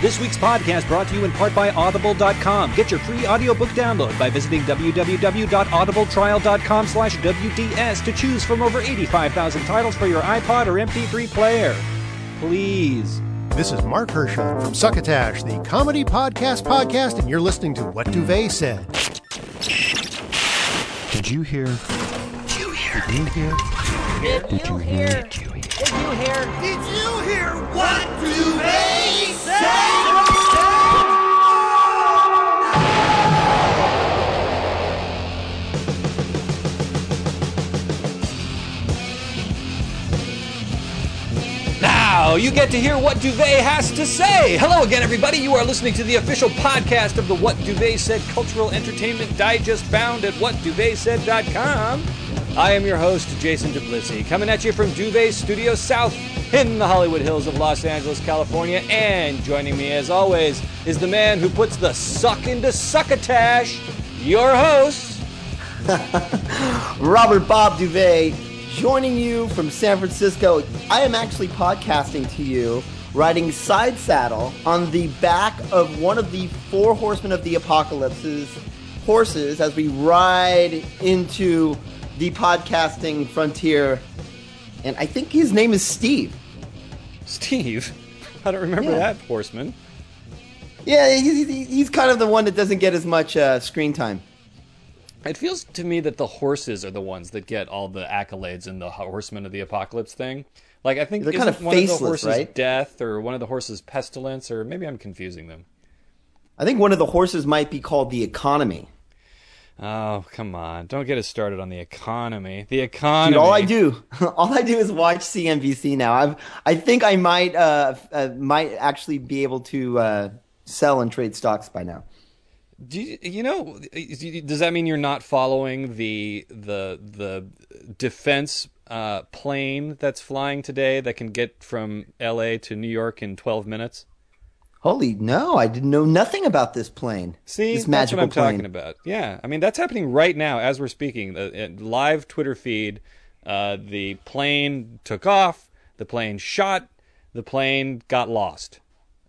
This week's podcast brought to you in part by Audible.com. Get your free audiobook download by visiting www.audibletrial.com slash WDS to choose from over 85,000 titles for your iPod or MP3 player. Please. This is Mark Hershon from Succotash, the comedy podcast podcast, and you're listening to What Duvet Said. Did you hear? Did you hear? Did you hear? Did you hear? Did you hear? Did you hear what do they Now you get to hear what Duvet has to say. Hello again, everybody. You are listening to the official podcast of the What Duvet Said Cultural Entertainment Digest found at whatduvetsaid.com. I am your host, Jason Duplessis, coming at you from Duvet Studio South in the Hollywood Hills of Los Angeles, California. And joining me, as always, is the man who puts the suck into succotash, your host, Robert Bob Duvet joining you from San Francisco. I am actually podcasting to you, riding side saddle on the back of one of the four horsemen of the apocalypse's horses as we ride into the podcasting frontier. And I think his name is Steve. Steve. I don't remember Yeah. that horseman. Yeah, he's, he's- kind of the one that doesn't get as much uh, screen time. It feels to me that the horses are the ones that get all the accolades in the Horsemen of the Apocalypse thing. Like I think They're kind of one of the faceless, horses right? death or one of the horses pestilence or maybe I'm confusing them. I think one of the horses might be called the economy. Oh come on! Don't get us started on the economy. The economy. Dude, all I do, all I do is watch CNBC now. I've, I think I might, uh, uh, might actually be able to uh, sell and trade stocks by now. Do you, you know? Does that mean you're not following the the the defense uh, plane that's flying today that can get from L.A. to New York in 12 minutes? Holy no! I didn't know nothing about this plane. See, this that's what I'm plane. talking about. Yeah, I mean that's happening right now as we're speaking. The uh, live Twitter feed. Uh, the plane took off. The plane shot. The plane got lost,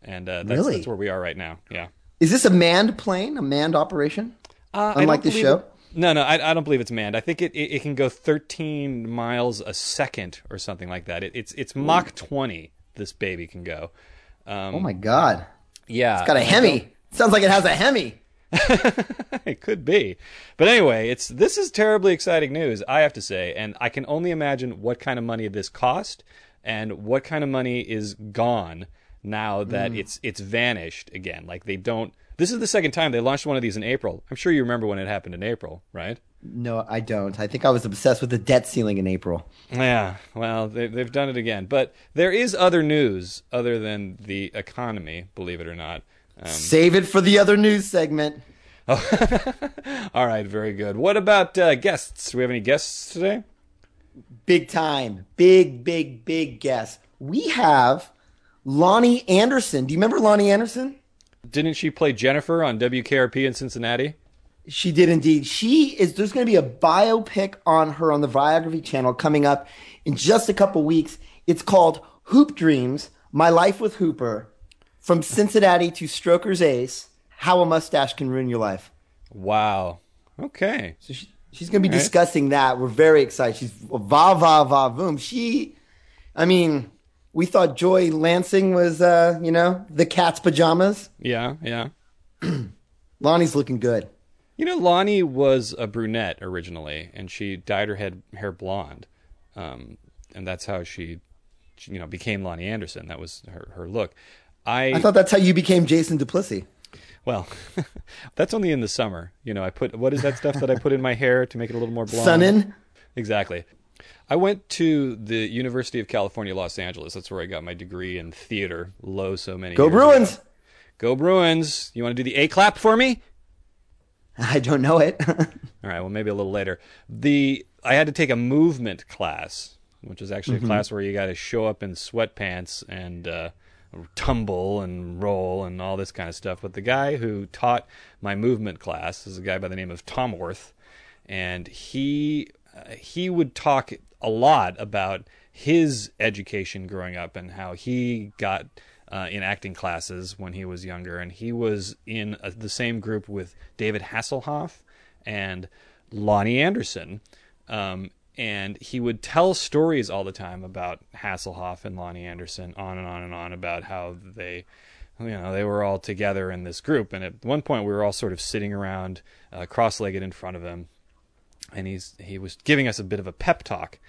and uh, that's, Really? that's where we are right now. Yeah. Is this a manned plane? A manned operation? Uh, Unlike the show? it- no, no, I, I don't believe it's manned. I think it, it, it can go 13 miles a second or something like that. It, it's it's Mach 20. This baby can go. Um, Oh my god! yeah, It's got a Hemi. Sounds like it has a Hemi. it could be. But anyway, it's this is terribly exciting news, I have to say, and I can only imagine what kind of money this cost and what kind of money is gone now that it's it's vanished again. Like they don't this is the second time they launched one of these in April. I'm sure you remember when it happened in April, right? No, I don't. I think I was obsessed with the debt ceiling in April. Yeah, well, they, they've done it again. But there is other news other than the economy, believe it or not. Um, Save it for the other news segment. all right, very good. What about uh, guests? Do we have any guests today? Big time. Big, big, big guess. We have Loni Anderson. Do you remember Loni Anderson? Didn't she play Jennifer on WKRP in Cincinnati? She did indeed. She is. There's going to be a biopic on her on the Biography Channel coming up in just a couple weeks. It's called Hoop Dreams: My Life with Hooper, from Cincinnati to Stroker's Ace. How a mustache can ruin your life. Wow. Okay. So she, she's going to be All right. discussing that. We're very excited. She's va va va boom. She, I mean, we thought Joy Lansing was, uh, you know, the cat's pajamas. Yeah, yeah. Loni's looking good. You know, Loni was a brunette originally, and she dyed her head hair blonde, um, and that's how she, she, you know, became Loni Anderson. That was her, her look. I, I thought that's how you became Jason Duplessis. well, that's only in the summer. You know, I put what is that stuff that I put in my hair to make it a little more blonde? Sun in. Exactly. I went to the University of California, Los Angeles. That's where I got my degree in theater. Low so many. Go Bruins. ago. Go Bruins! You want to do the A clap for me? I don't know it. All right. Well, maybe a little later. The I had to take a movement class, which is actually Mm-hmm. a class where you got to show up in sweatpants and uh, tumble and roll and all this kind of stuff. But the guy who taught my movement class is a guy by the name of Tom Worth, and he uh, he would talk a lot about his education growing up and how he got uh, in acting classes when he was younger, and he was in uh, the same group with David Hasselhoff and Loni Anderson. Um, and he would tell stories all the time about Hasselhoff and Loni Anderson, on and on and on about how they, you know, they were all together in this group. And at one point, we were all sort of sitting around, uh, cross-legged in front of him, and he's he was giving us a bit of a pep talk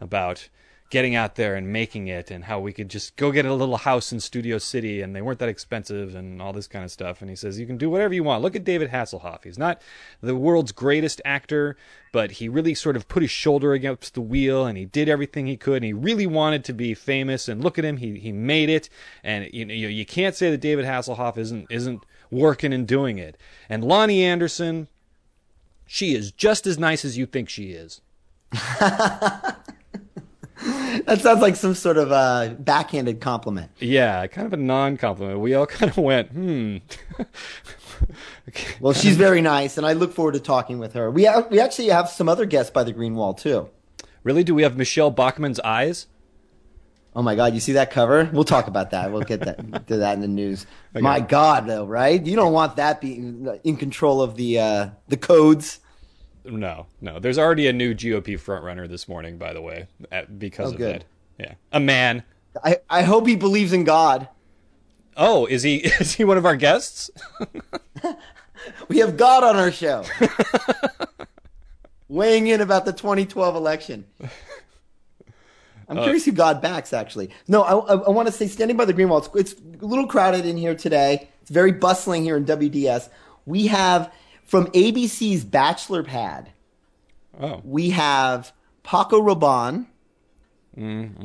about getting out there and making it and how we could just go get a little house in Studio City and they weren't that expensive and all this kind of stuff. And he says, You can do whatever you want. Look at David Hasselhoff. He's not the world's greatest actor, but he really sort of put his shoulder against the wheel and he did everything he could and he really wanted to be famous. And look at him. He, he made it. And you know, you can't say that David Hasselhoff isn't, isn't working and doing it. And Loni Anderson, she is just as nice as you think she is. That sounds like some sort of uh, backhanded compliment. Yeah, kind of a non compliment. We all kind of went, hmm. Well, she's very nice, and I look forward to talking with her. We ha- we actually have some other guests by the Green Wall too. Really? Do we have Michele Bachmann's eyes? Oh my God, you see that cover? We'll talk about that. We'll get that to that in the news. My God, though, right? You don't want that being in control of the uh, the codes. No, no. There's already a new GOP frontrunner this morning, by the way, at, because Oh, of good. that. Yeah, a man. I, I hope he believes in God. Oh, is he? Is he one of our guests? We have God on our show, weighing in about the 2012 election. I'm curious who God backs. Actually, no. I, I, I want to say, standing by the green wall, it's, it's a little crowded in here today. It's very bustling here in WDS. We have from ABC's Bachelor Pad. Oh, We have Paco Rabanne,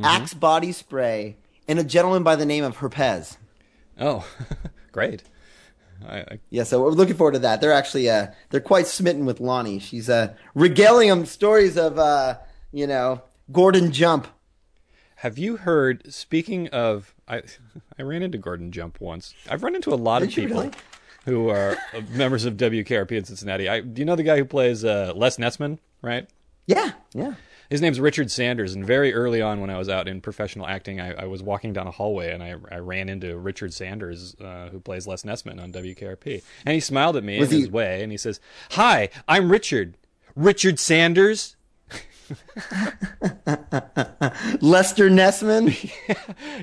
Axe Body Spray, and a gentleman by the name of Herpes. oh, great. I, I, Yeah, so we're looking forward to that. They're actually uh, they're quite smitten with Loni. She's uh, regaling them stories of uh, you know Gordon Jump. Have you heard? Speaking of, I I ran into Gordon Jump once. I've run into a lot of Did you people really? who are members of WKRP in Cincinnati. I, do you know the guy who plays uh, Les Nessman? Right. Yeah, yeah. His name's Richard Sanders, and very early on, when I was out in professional acting, I, I was walking down a hallway and I, I ran into Richard Sanders, uh, who plays Les Nessman on WKRP, and he smiled at me Was in he- his way, and he says, "Hi, I'm Richard. Richard Sanders." Lester Nessman.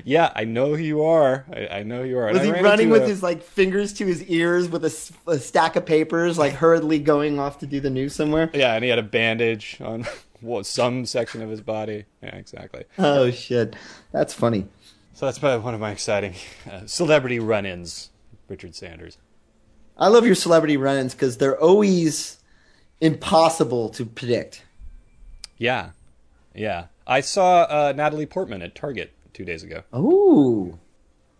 Yeah, I know who you are. I, I know who you are. Was he running with a- his like fingers to his ears with a stack of papers, like hurriedly going off to do the news somewhere? Yeah, and he had a bandage on what, some section of his body. Yeah, exactly. Oh shit, that's funny. So that's probably one of my exciting uh, celebrity run-ins. Richard Sanders. I love your celebrity run-ins because they're always impossible to predict. Yeah, yeah. I saw uh, Natalie Portman at Target two days ago. Ooh,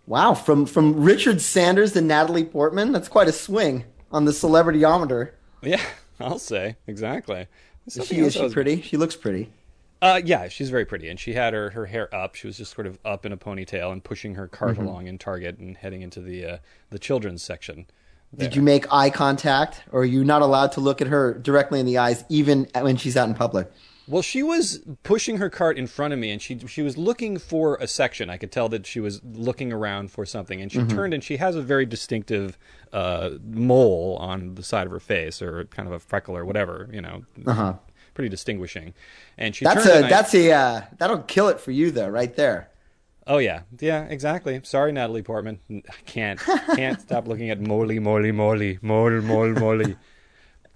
wow! From from Richard Sanders to Natalie Portman, that's quite a swing on the celebrityometer. Yeah, I'll say exactly. Is she is she was- pretty? She looks pretty. Uh, yeah, she's very pretty, and she had her, her hair up. She was just sort of up in a ponytail and pushing her cart Mm-hmm. along in Target and heading into the uh, the children's section. Did you make eye contact, or are you not allowed to look at her directly in the eyes, even when she's out in public? Well, she was pushing her cart in front of me, and she she was looking for a section. I could tell that she was looking around for something, and she Mm-hmm. turned, and she has a very distinctive uh, mole on the side of her face, or kind of a freckle, or whatever, you know, Uh-huh. pretty distinguishing. And she That's turned, a that's a uh, that'll kill it for you though, right there. Oh yeah, yeah, exactly. Sorry, Natalie Portman. I can't can't stop looking at Molly, Molly, Molly, Mole, Mole, Molly.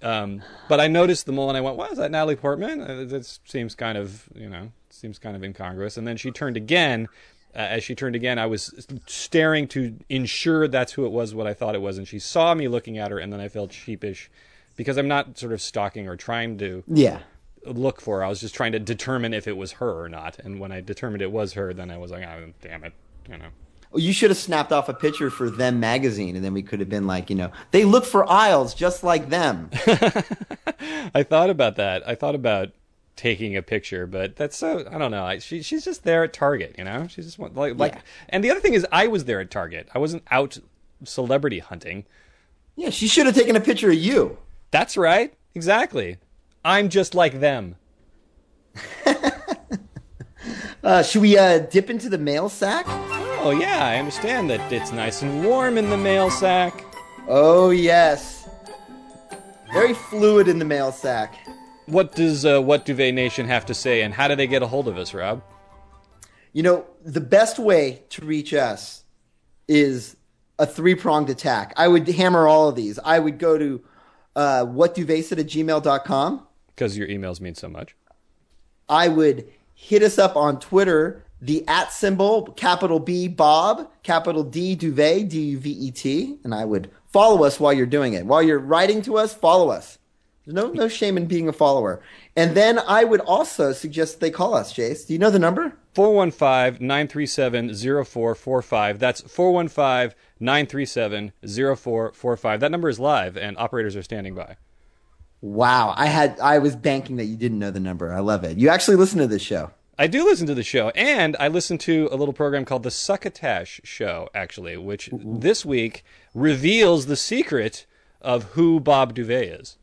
Um, but I noticed the mole and I went, "Wow, is that Natalie Portman?" Uh, That seems kind of you know seems kind of incongruous. And then she turned again. Uh, as she turned again, I was staring to ensure that's who it was, what I thought it was, and she saw me looking at her, and then I felt sheepish because I'm not sort of stalking or trying to Yeah. look for. her. I was just trying to determine if it was her or not. And when I determined it was her, then I was like, oh, damn it, you know. You should have snapped off a picture for them magazine, and then we could have been like, you know, they look for aisles just like them. I thought about that. I thought about taking a picture, but that's so I don't know. I, she she's just there at Target, you know. She's just like like. Yeah. And the other thing is, I was there at Target. I wasn't out celebrity hunting. Yeah, she should have taken a picture of you. That's right. Exactly. I'm just like them. Uh, should we uh, dip into the mail sack? Oh yeah, I understand that it's nice and warm in the mail sack. Oh yes, very fluid in the mail sack. What does uh, What Duvet Nation have to say, and how do they get a hold of us, Rob? You know, the best way to reach us is a three pronged attack. I would hammer all of these. I would go to uh, whatduvetsaid at gmail.com. Because your emails mean so much. I would hit us up on Twitter, the at symbol, capital B Bob, capital D Duvet, D U V E T, and I would follow us while you're doing it. While you're writing to us, follow us. There's no no shame in being a follower. And then I would also suggest they call us, Jace. Do you know the number? 415-937-0445. That's 415-937-0445. That number is live and operators are standing by. Wow, I had I was banking that you didn't know the number. I love it. You actually listen to this show. I do listen to the show, and I listen to a little program called the Succotash Show, actually, which this week reveals the secret of who Bob Duvet is.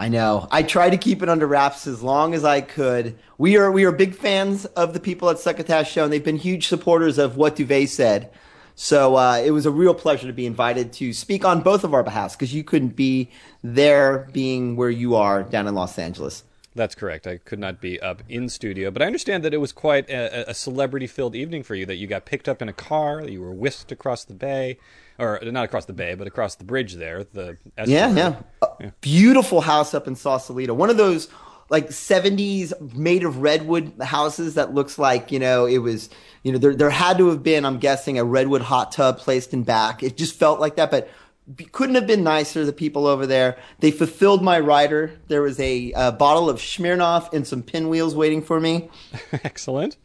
I know. I tried to keep it under wraps as long as I could. We are we are big fans of the people at Succotash Show, and they've been huge supporters of what Duvet said. So uh, it was a real pleasure to be invited to speak on both of our behalfs because you couldn't be there, being where you are down in Los Angeles. That's correct. I could not be up in studio, but I understand that it was quite a, a celebrity-filled evening for you. That you got picked up in a car, that you were whisked across the bay, or not across the bay, but across the bridge there. The Yeah, estuary. yeah. Beautiful house up in Sausalito. One of those like 70s made of redwood houses that looks like, you know, it was, you know, there, there had to have been, I'm guessing, a redwood hot tub placed in back. It just felt like that, but couldn't have been nicer. The people over there, they fulfilled my rider. There was a, uh bottle of Smirnoff and some pinwheels waiting for me. Excellent.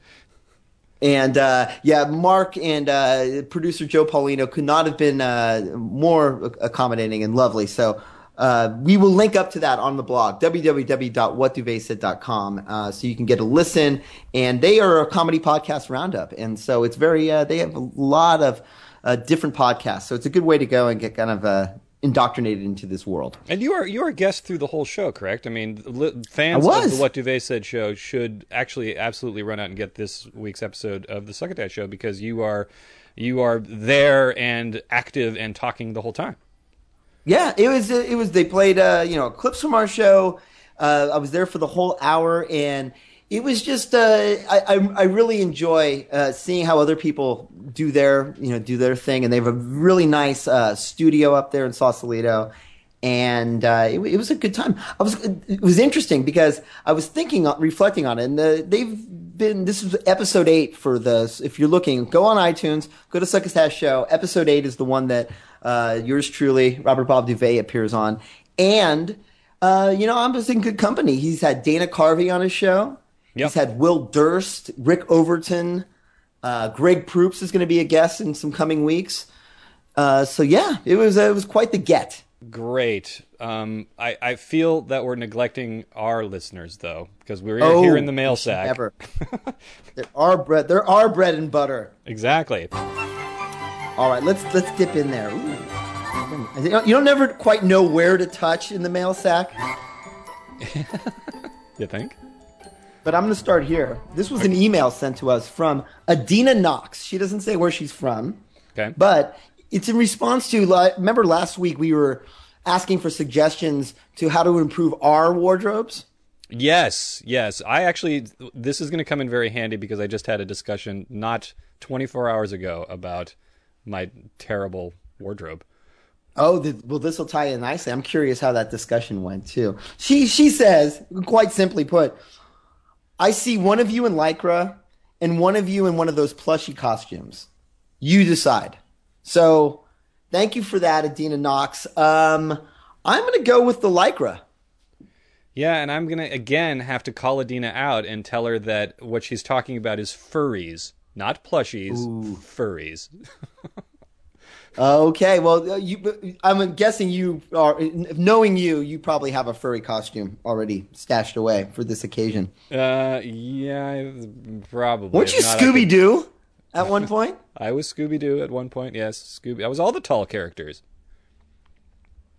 And uh, yeah, Mark and uh, producer Joe Paulino could not have been uh, more accommodating and lovely. So uh, we will link up to that on the blog, www.whatduvetsaid.com, uh, so you can get a listen. And they are a comedy podcast roundup. And so it's very, uh, they have a lot of uh, different podcasts. So it's a good way to go and get kind of uh, indoctrinated into this world. And you are you are a guest through the whole show, correct? I mean, li- fans I of the What Duvet Said show should actually absolutely run out and get this week's episode of the Succotash show because you are you are there and active and talking the whole time. Yeah, it was. It was. They played, uh, you know, clips from our show. Uh, I was there for the whole hour, and it was just. Uh, I, I really enjoy uh, seeing how other people do their, you know, do their thing, and they have a really nice uh, studio up there in Sausalito. And uh, it, it was a good time. I was. It was interesting because I was thinking, on- reflecting on it, and uh, they've been. This is episode eight for the. If you're looking, go on iTunes, go to Succotash Show. Episode eight is the one that uh, yours truly, Robert Bob Duvet, appears on. And, uh, you know, I'm just in good company. He's had Dana Carvey on his show. Yep. He's had Will Durst, Rick Overton. Uh, Greg Proops is going to be a guest in some coming weeks. Uh, so yeah, it was uh, it was quite the get. Great. Um, I, I feel that we're neglecting our listeners though because we're Oh, here in the mail sack. Ever. there are bread. There are bread and butter. Exactly. All right, let's let's dip in there. Ooh. You don't, you don't never quite know where to touch in the mail sack. You think? But I'm going to start here. This was an email sent to us from Adina Knox. She doesn't say where she's from, Okay. but it's in response to. Remember last week we were asking for suggestions to how to improve our wardrobes. Yes, yes. I actually, this is going to come in very handy because I just had a discussion not 24 hours ago about my terrible wardrobe. Oh, the, well, this will tie in nicely. I'm curious how that discussion went too. She she says, quite simply put, I see one of you in lycra and one of you in one of those plushy costumes. You decide. So, thank you for that, Adina Knox. Um, I'm going to go with the lycra. Yeah, and I'm going to again have to call Adina out and tell her that what she's talking about is furries, not plushies, furries. Okay, well, uh, you, I'm guessing you are knowing you. You probably have a furry costume already stashed away for this occasion. Uh, yeah, probably. Weren't you could- Scooby Doo at one point? I was Scooby Doo at one point. Yes, Scooby. I was all the tall characters.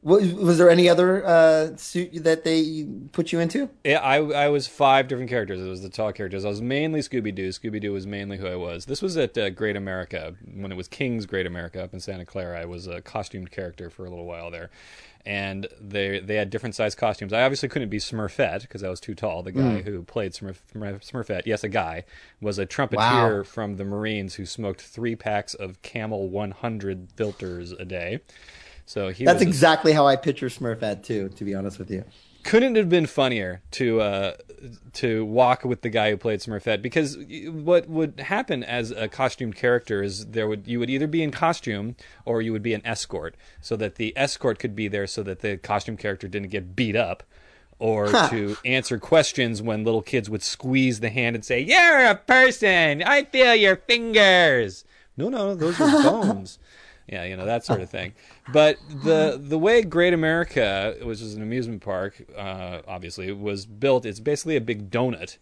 Was, was there any other uh, suit that they put you into? Yeah, I I was five different characters. It was the tall characters. I was mainly Scooby Doo. Scooby Doo was mainly who I was. This was at uh, Great America when it was King's Great America up in Santa Clara. I was a costumed character for a little while there, and they they had different size costumes. I obviously couldn't be Smurfette because I was too tall. The guy who played Smurf, Smurfette, yes, a guy, was a trumpeter Wow. from the Marines who smoked three packs of Camel 100 filters a day. So he That's exactly how I picture Smurfette too. To be honest with you, couldn't have been funnier to uh, to walk with the guy who played Smurfette because what would happen as a costumed character is there would you would either be in costume or you would be an escort so that the escort could be there so that the costume character didn't get beat up or to answer questions when little kids would squeeze the hand and say you're a person! I feel your fingers! No no those are bones yeah, you know that sort of thing. But the the way Great America, which is an amusement park, uh, obviously was built. It's basically a big donut,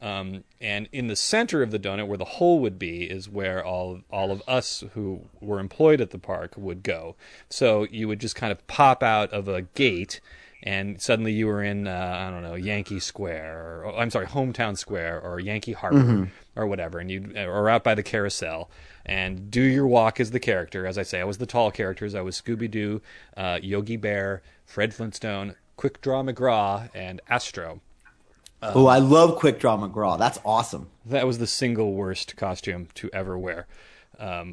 um, and in the center of the donut, where the hole would be, is where all all of us who were employed at the park would go. So you would just kind of pop out of a gate. And suddenly you were in, uh, I don't know, Yankee Square, or I'm sorry, Hometown Square, or Yankee Harbor, or whatever, and you or out by the carousel, and do your walk as the character. As I say, I was the tall characters. I was Scooby Doo, uh, Yogi Bear, Fred Flintstone, Quick Draw McGraw, and Astro. oh, I love Quick Draw McGraw. That's awesome. That was the single worst costume to ever wear.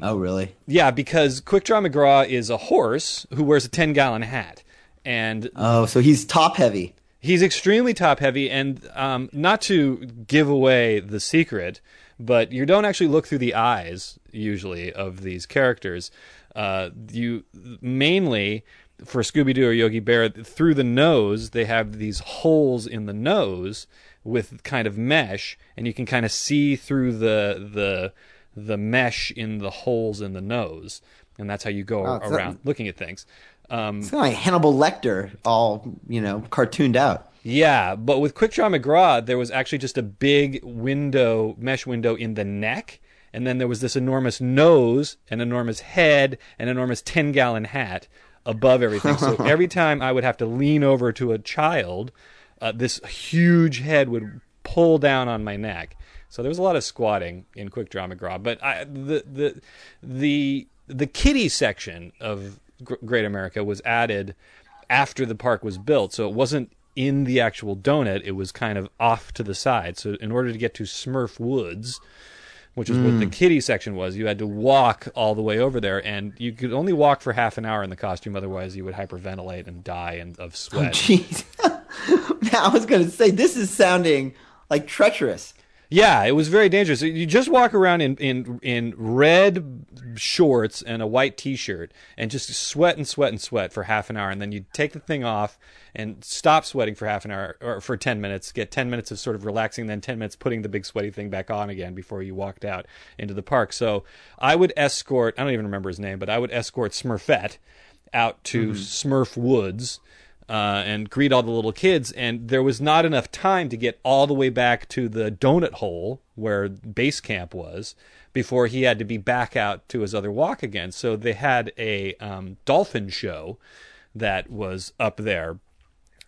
Oh, really? Yeah, because Quick Draw McGraw is a horse who wears a 10 gallon hat. And Oh, so he's top heavy. He's extremely top heavy, and um, not to give away the secret, but you don't actually look through the eyes usually of these characters. Uh, you mainly for Scooby Doo or Yogi Bear through the nose. They have these holes in the nose with kind of mesh, and you can kind of see through the the the mesh in the holes in the nose, and that's how you go not- around looking at things. Um, It's kind of like Hannibal Lecter, all you know, cartooned out. Yeah, but with Quickdraw McGraw, there was actually just a big window, mesh window in the neck, and then there was this enormous nose, an enormous head, an enormous 10 gallon hat above everything. so every time I would have to lean over to a child, uh, this huge head would pull down on my neck. So there was a lot of squatting in Quickdraw McGraw. But I, the, the, the, the kiddie section of Great America was added after the park was built, so it wasn't in the actual donut. It was kind of off to the side. So in order to get to Smurf Woods, which is what the mm. kiddie section was, you had to walk all the way over there, and you could only walk for half an hour in the costume. Otherwise, you would hyperventilate and die and, of oh, sweat. Jeez. I was going to say, this is sounding like treacherous. Yeah, it was very dangerous. You just walk around in, in in red shorts and a white T-shirt, and just sweat and sweat and sweat for half an hour, and then you take the thing off and stop sweating for half an hour or for ten minutes. Get ten minutes of sort of relaxing, then ten minutes putting the big sweaty thing back on again before you walked out into the park. So I would escort. I don't even remember his name, but I would escort Smurfette out to mm-hmm. Smurf Woods uh, and greet all the little kids. And there was not enough time to get all the way back to the donut hole where base camp was before he had to be back out to his other walk again. So they had a um, dolphin show that was up there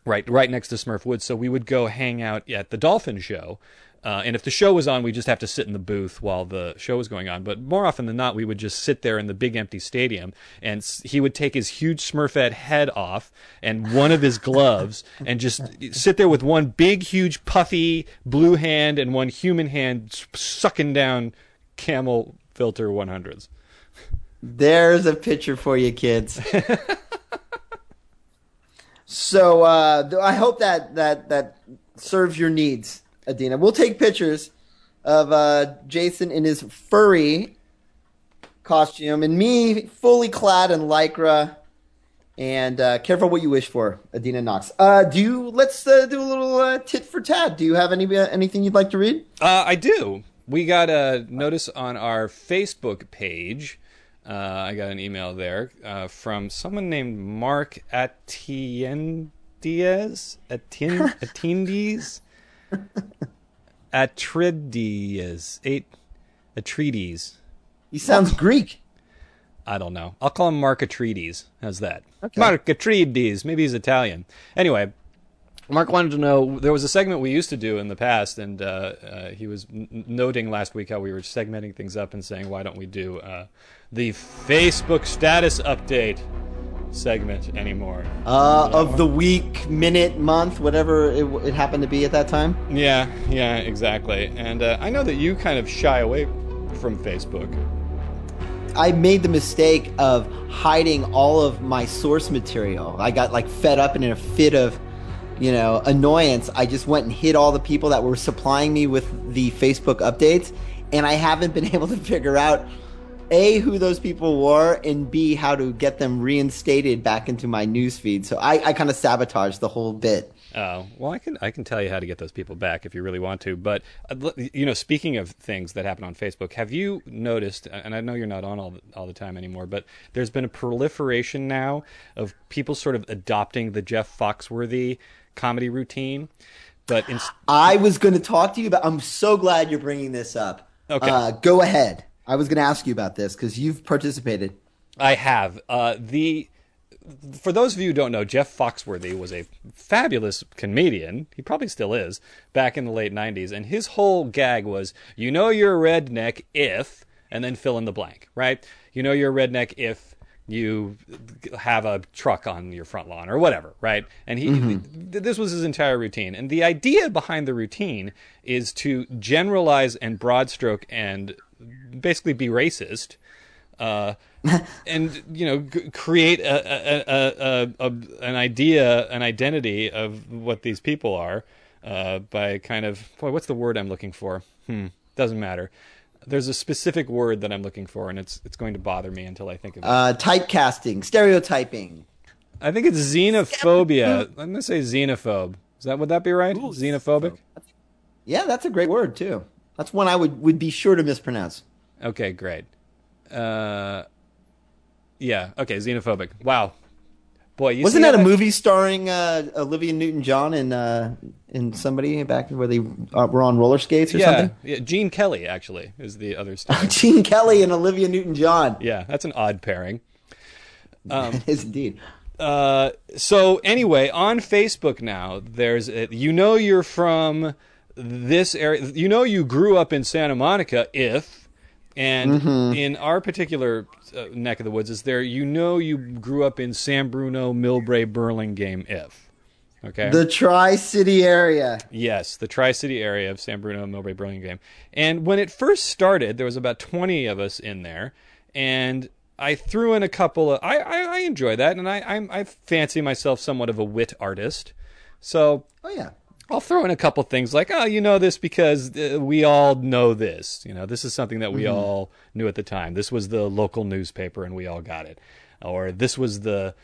right right next to Smurf Woods. So we would go hang out at the dolphin show. Uh, and if the show was on, we just have to sit in the booth while the show was going on. But more often than not, we would just sit there in the big empty stadium, and s- he would take his huge Smurfette head off and one of his gloves, and just sit there with one big, huge, puffy blue hand and one human hand s- sucking down Camel Filter 100s. There's a picture for you, kids. so uh, I hope that that that serves your needs, Adina. We'll take pictures of uh, Jason in his furry costume and me fully clad in lycra. And uh, careful what you wish for, Adina Knox. Uh, do you? Let's uh, do a little uh, tit for tat. Do you have any uh, anything you'd like to read? Uh, I do. We got a notice on our Facebook page Uh, I got an email there uh, from someone named Mark Atiendiez. Atien, Atiendiez? Atrides. Eight. Atrides. He sounds Greek. I don't know. I'll call him Mark Atreides. How's that? Mark Atreides. Maybe he's Italian. Anyway, Mark wanted to know there was a segment we used to do in the past, and uh, uh, he was n- noting last week how we were segmenting things up and saying, why don't we do uh, the Facebook status update segment anymore? Uh, of the week, minute, month, whatever it, it happened to be at that time. Yeah, yeah, exactly. And uh, I know that you kind of shy away from Facebook. I made the mistake of hiding all of my source material. I got like fed up and in a fit of, you know, annoyance. I just went and hid all the people that were supplying me with the Facebook updates, and I haven't been able to figure out a who those people were and b how to get them reinstated back into my newsfeed. So I, I kind of sabotaged the whole bit. Oh well, I can I can tell you how to get those people back if you really want to. But uh, you know, speaking of things that happen on Facebook, have you noticed? And I know you're not on all the, all the time anymore, but there's been a proliferation now of people sort of adopting the Jeff Foxworthy comedy routine. But in, I was going to talk to you about. I'm so glad you're bringing this up. Okay. Uh, go ahead. I was going to ask you about this because you've participated. I have uh, the. For those of you who don't know, Jeff Foxworthy was a fabulous comedian. He probably still is back in the late '90s, and his whole gag was, "You know you're a redneck if," and then fill in the blank. Right? You know you're a redneck if you have a truck on your front lawn or whatever, right? And he, th- this was his entire routine. And the idea behind the routine is to generalize and broad stroke and basically be racist. Uh, and you know, g- create a, a, a, a, a an idea, an identity of what these people are uh, by kind of boy, what's the word I'm looking for? Hmm, doesn't matter. There's a specific word that I'm looking for, and it's it's going to bother me until I think of it. Uh, typecasting, stereotyping. I think it's xenophobia. I'm gonna say xenophobe. Is that would that be right? Xenophobic. Yeah, that's a great word too. That's one I would would be sure to mispronounce. Okay, great. Uh, yeah. Okay, xenophobic. Wow. Boy, you Wasn't that how a movie starring uh, Olivia Newton-John and uh, and somebody back where they uh, were on roller skates or Yeah, something? yeah. Gene Kelly actually is the other star. Gene Kelly and Olivia Newton-John. yeah, that's an odd pairing. Um, It is indeed. Uh, so anyway, on Facebook now, there's a, you know you're from this area. You know you grew up in Santa Monica if, and in our particular uh, neck of the woods is there. You know you grew up in San Bruno, Millbrae, Burlingame if. Okay. The Tri-City area. Yes, the Tri City area of San Bruno, Millbrae, Burlingame. And when it first started, there was about 20 of us in there. And I threw in a couple of. I, I, I enjoy that. And I, I, I fancy myself somewhat of a wit artist. So Oh yeah. I'll throw in a couple things like, oh, you know this because uh, we all know this. You know, this is something that we all knew at the time. This was the local newspaper and we all got it. Or this was the,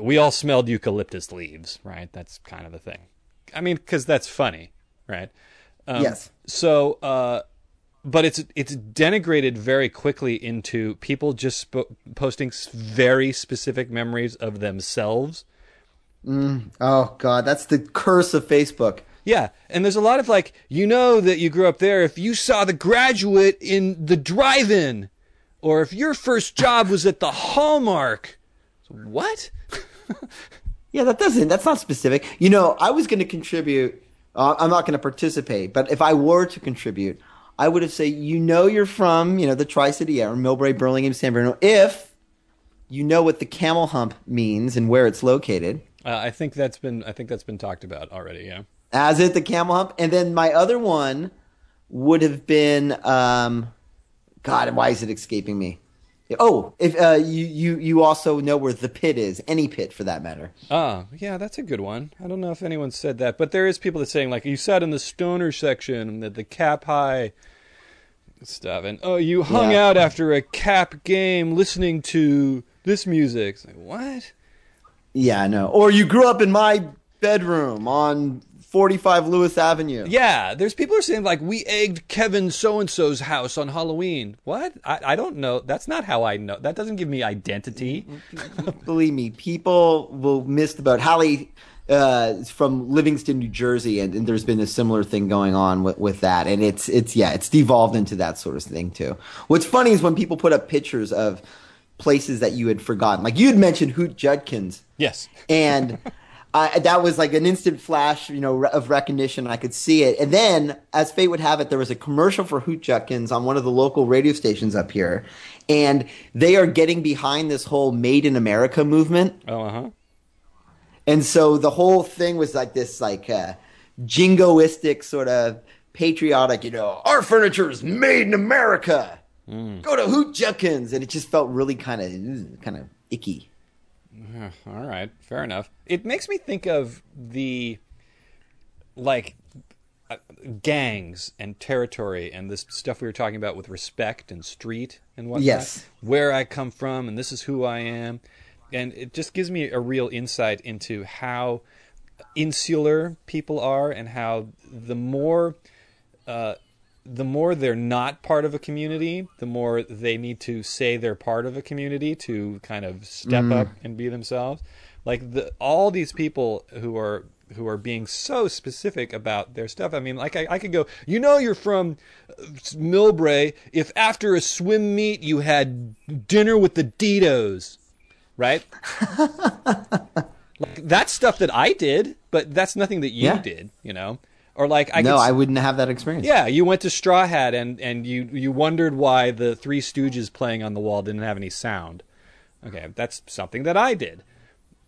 we all smelled eucalyptus leaves, right? That's kind of the thing. I mean, because that's funny, right? Um, yes. So, uh, but it's it's denigrated very quickly into people just sp- posting very specific memories of themselves Oh god, that's the curse of Facebook. Yeah, and there's a lot of like, you know that you grew up there if you saw the graduate in the drive-in, or if your first job was at the Hallmark. What? Yeah, that doesn't. That's not specific. You know, I was going to contribute. Uh, I'm not going to participate, but if I were to contribute, I would have said, you know, you're from you know the Tri City area, Millbrae, Burlingame, San Bruno. If you know what the camel hump means and where it's located, Uh, I think that's been I think that's been talked about already. Yeah. as it the camel hump, and then my other one would have been, um, God, why is it escaping me? Oh, if uh, you you you also know where the pit is, any pit for that matter. Ah, yeah, that's a good one. I don't know if anyone said that, but there is people that saying like you sat in the stoner section, the, the cap high stuff, and oh, you hung Yeah. out after a cap game listening to this music. It's like what? Yeah, I know. Or you grew up in my bedroom on 45 Lewis Avenue. Yeah, there's people are saying like we egged Kevin so and so's house on Halloween. What? I, I don't know. That's not how I know. That doesn't give me identity. Believe me, people will miss about Hallie uh, is from Livingston, New Jersey, and, and there's been a similar thing going on with, with that, and it's it's yeah, it's devolved into that sort of thing too. What's funny is when people put up pictures of places that you had forgotten, like you had mentioned Hoot Judkins, Yes. and I, that was like an instant flash, you know, of recognition. I could see it, and then, as fate would have it, there was a commercial for Hoot Judkins on one of the local radio stations up here, and they are getting behind this whole "Made in America" movement. Oh, uh huh. And so the whole thing was like this, like uh, jingoistic sort of patriotic, you know, our furniture is made in America. Go to Hoot Judkins, and it just felt really kind of kind of icky. All right, fair enough. It makes me think of the like uh, gangs and territory and this stuff we were talking about with respect and street and whatnot. Yes. Where I come from and this is who I am. And it just gives me a real insight into how insular people are and how the more uh, the more they're not part of a community, the more they need to say they're part of a community to kind of step up and be themselves. Like the all these people who are who are being so specific about their stuff. I mean, like I, I could go, you know, you're from uh, Millbrae if after a swim meet you had dinner with the Ditos, right? like that's stuff that I did, but that's nothing that you Yeah. did, you know. Or like I no, could, I wouldn't have that experience. yeah, you went to Straw Hat and, and you, you wondered why the Three Stooges playing on the wall didn't have any sound. Okay, that's something that I did.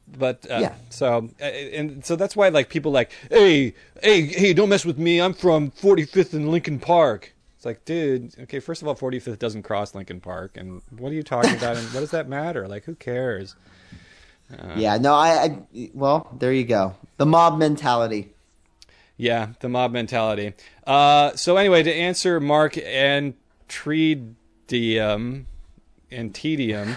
But uh, Yeah. so uh, and so that's why like people like hey hey hey don't mess with me I'm from 45th and Lincoln Park. It's like dude okay first of all 45th doesn't cross Lincoln Park and what are you talking about and what does that matter like who cares? Yeah, no, I, I. Well, there you go. The mob mentality. Yeah, the mob mentality. Uh, so anyway, to answer Mark and Tridium and Tedium,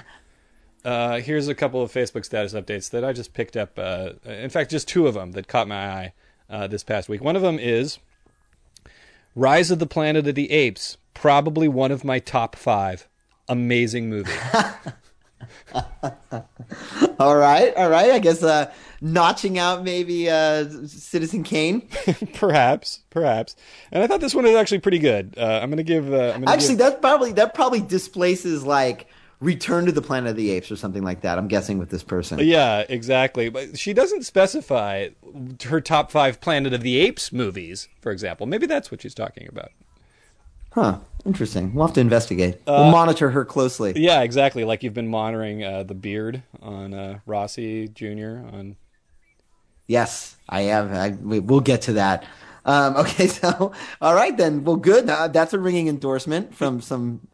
uh, here's a couple of Facebook status updates that I just picked up. Uh, in fact, just two of them that caught my eye uh, this past week. One of them is Rise of the Planet of the Apes, probably one of my top five. Amazing movie. All right, all right. I guess uh, notching out maybe uh, Citizen Kane. perhaps, perhaps. And I thought this one was actually pretty good. Uh, I'm gonna give. Uh, I'm gonna Actually, give, that probably that probably displaces like Return to the Planet of the Apes or something like that. I'm guessing with this person. Yeah, exactly. But she doesn't specify her top five Planet of the Apes movies, for example. Maybe that's what she's talking about. Huh. Interesting. We'll have to investigate. Uh, we'll monitor her closely. Yeah, exactly. Like you've been monitoring uh, the beard on uh, Rossi Jr. on. Yes, I have. I, we, we'll get to that. Um, okay, so all right then. Well, good. Uh, that's a ringing endorsement from some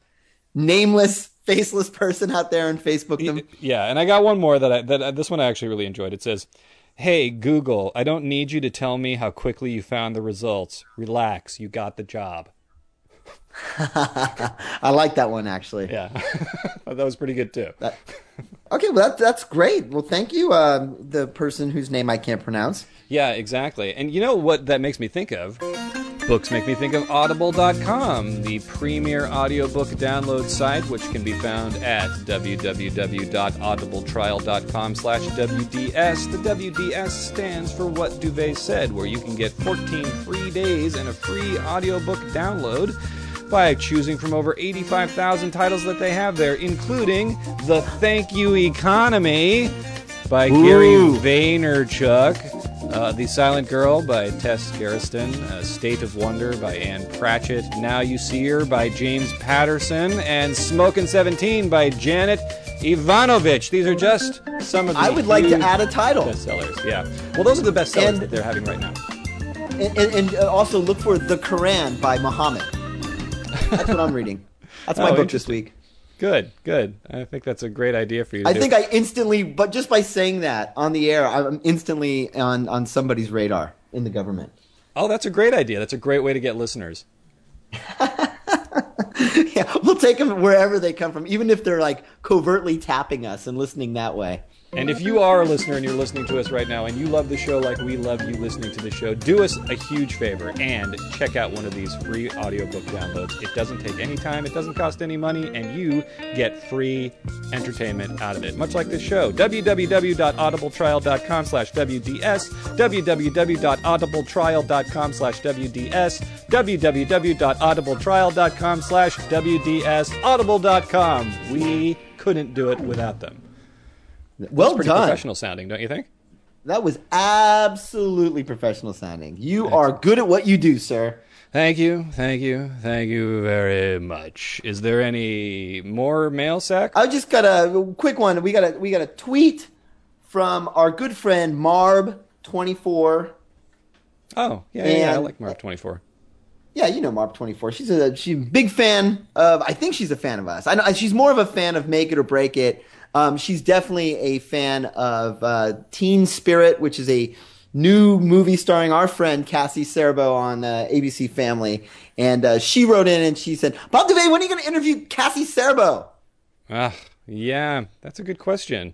nameless, faceless person out there on Facebook. Them. Yeah, and I got one more that I, that uh, this one I actually really enjoyed. It says, "Hey Google, I don't need you to tell me how quickly you found the results. Relax, you got the job." I like that one actually. Yeah, that was pretty good too. Okay, well that, that's great. Well, thank you, uh, the person whose name I can't pronounce. Yeah, exactly. And you know what that makes me think of? Books make me think of audible.com, the premier audiobook download site, which can be found at www.audibletrial.com slash WDS. The WDS stands for What Duvet Said, where you can get 14 free days and a free audiobook download by choosing from over 85,000 titles that they have there, including The Thank You Economy by Gary Vaynerchuk. Uh, the Silent Girl by Tess Gerritsen, uh, State of Wonder by Ann Patchett, Now You See Her by James Patterson, and Smokin' 17 by Janet Evanovich. These are just some of the I would like to add a title, bestsellers. Yeah. Well, those are the bestsellers And- that they're having right now. and, and, and uh, also look for the Quran by Muhammad. That's what I'm reading. That's my Oh, book this week. Good, good. I think that's a great idea for you I do. think I instantly, but just by saying that on the air, I'm instantly on on somebody's radar in the government. oh, that's a great idea. That's a great way to get listeners. yeah, we'll take them wherever they come from, even if they're like covertly tapping us and listening that way. And if you are a listener and you're listening to us right now and you love the show like we love you listening to the show, do us a huge favor and check out one of these free audiobook downloads. It doesn't take any time, it doesn't cost any money, and you get free entertainment out of it. Much like this show. www.audibletrial.com slash WDS, www.audibletrial.com slash WDS, www.audibletrial.com slash WDS, audible.com. We couldn't do it without them. Well Pretty done. professional sounding, don't you think? That was absolutely professional sounding. You are good at what you do, sir. Thank you, thank you, thank you very much. Is there any more mail sack? I just got a quick one. We got a we got a tweet from our good friend Marb twenty four. oh, yeah, yeah, yeah, I like Marb 24. Yeah, you know Marb twenty four. She's a she's a big fan of. I think she's a fan of us. I know she's more of a fan of Make It or Break It. Um, she's definitely a fan of uh, Teen Spirit, which is a new movie starring our friend Cassie Scerbo on uh, ABC Family. And uh, she wrote in and she said, "Bob Duvay, when are you going to interview Cassie Scerbo?" Ah, yeah, that's a good question.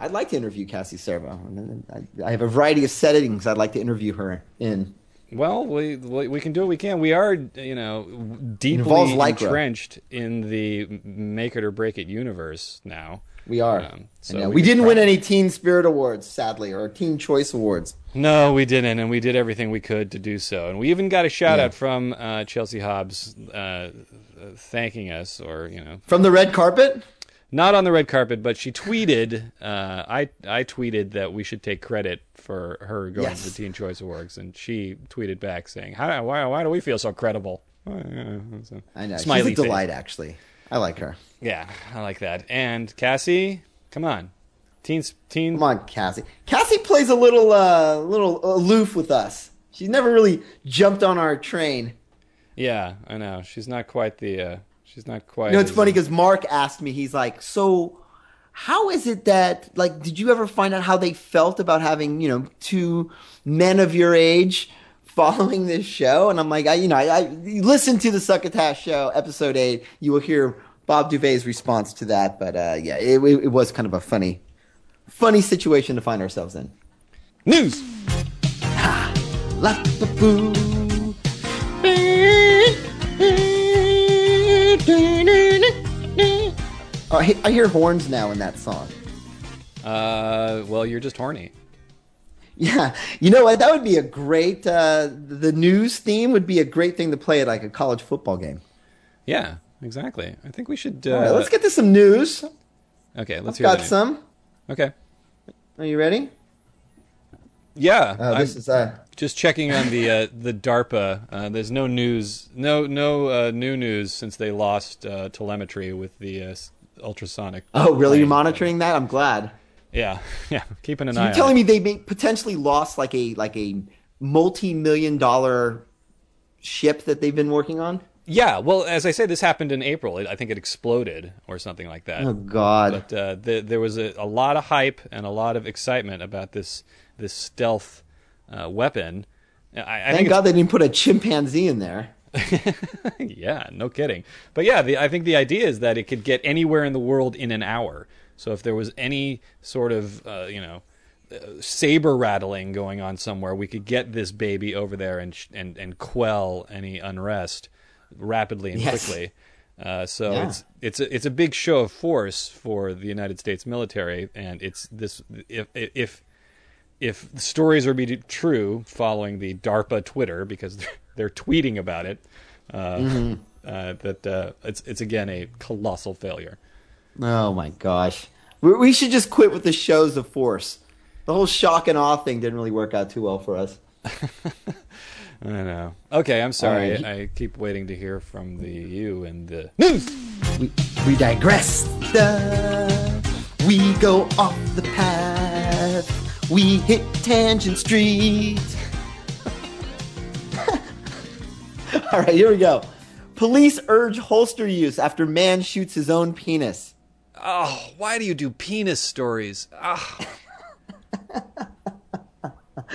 I'd like to interview Cassie Scerbo. I, I have a variety of settings I'd like to interview her in. Well, we we can do what we can. We are, you know, deeply entrenched in the make it or break it universe now. We are. Um, so we we, didn't win any Teen Spirit Awards, sadly, or Teen Choice Awards. No, we didn't, and we did everything we could to do so. And we even got a shout Yeah. out from uh, Chelsea Hobbs uh, thanking us, or you know, From the red carpet? not on the red carpet, but she tweeted. Uh, I I tweeted that we should take credit for her going Yes. to the Teen Choice Awards, and she tweeted back saying, "How why why do we feel so credible?" I know. Smiley She's a face. delight, actually. I like her. Yeah, I like that. And Cassie, come on, teen teen. Come on, Cassie. Cassie plays a little, uh, little aloof with us. She's never really jumped on our train. Yeah, I know. She's not quite the. Uh, she's not quite. You know, it's funny because Mark asked me, he's like, so how is it that, like, did you ever find out how they felt about having, you know, two men of your age following this show? And I'm like, I, you know, I, I you listen to the Succotash show, episode eight, you will hear Bob Duvay's response to that. But, uh, yeah, it, it, it was kind of a funny, funny situation to find ourselves in. news. La-ba-boo. Oh, I, I hear horns now in that song. Uh, well, you're just horny. Yeah, you know what? That would be a great. Uh, the news theme would be a great thing to play at like a college football game. Yeah, exactly. I think we should. Uh, All right, let's get to some news. Okay, let's I've hear got some. Okay. Are you ready? Yeah, Uh, I'm is uh, just checking on the uh, the DARPA. Uh, there's no news, no no uh, new news since they lost uh, telemetry with the uh, ultrasonic. oh, really? You're monitoring that? I'm glad. Yeah, yeah. Keeping an So eye. you're telling on me they may potentially lost like a like a multi-million dollar ship that they've been working on? Yeah. Well, as I say, this happened in April. It, I think it exploded or something like that. Oh God! but uh, the, there was a, a lot of hype and a lot of excitement about this this stealth uh, weapon. I, I Thank think God they didn't put a chimpanzee in there. yeah, no kidding. But yeah, the, I think the idea is that it could get anywhere in the world in an hour. So if there was any sort of uh, you know saber rattling going on somewhere, we could get this baby over there and sh- and and quell any unrest rapidly and Yes. quickly. Uh, so Yeah. it's it's a, it's a big show of force for the United States military, and it's this if if if the stories are be true following the DARPA Twitter because they're, they're tweeting about it, uh, Mm-hmm. uh, that uh, it's it's again a colossal failure. Oh my gosh. We, we should just quit with the shows of force. The whole shock and awe thing didn't really work out too well for us. I know. Okay, I'm sorry. Right. I keep waiting to hear from the you and the news. We, we digress. We go off the path. We hit Tangent Street. All right, here we go. Police urge holster use after man shoots his own penis. Oh, why do you do penis stories? Ah,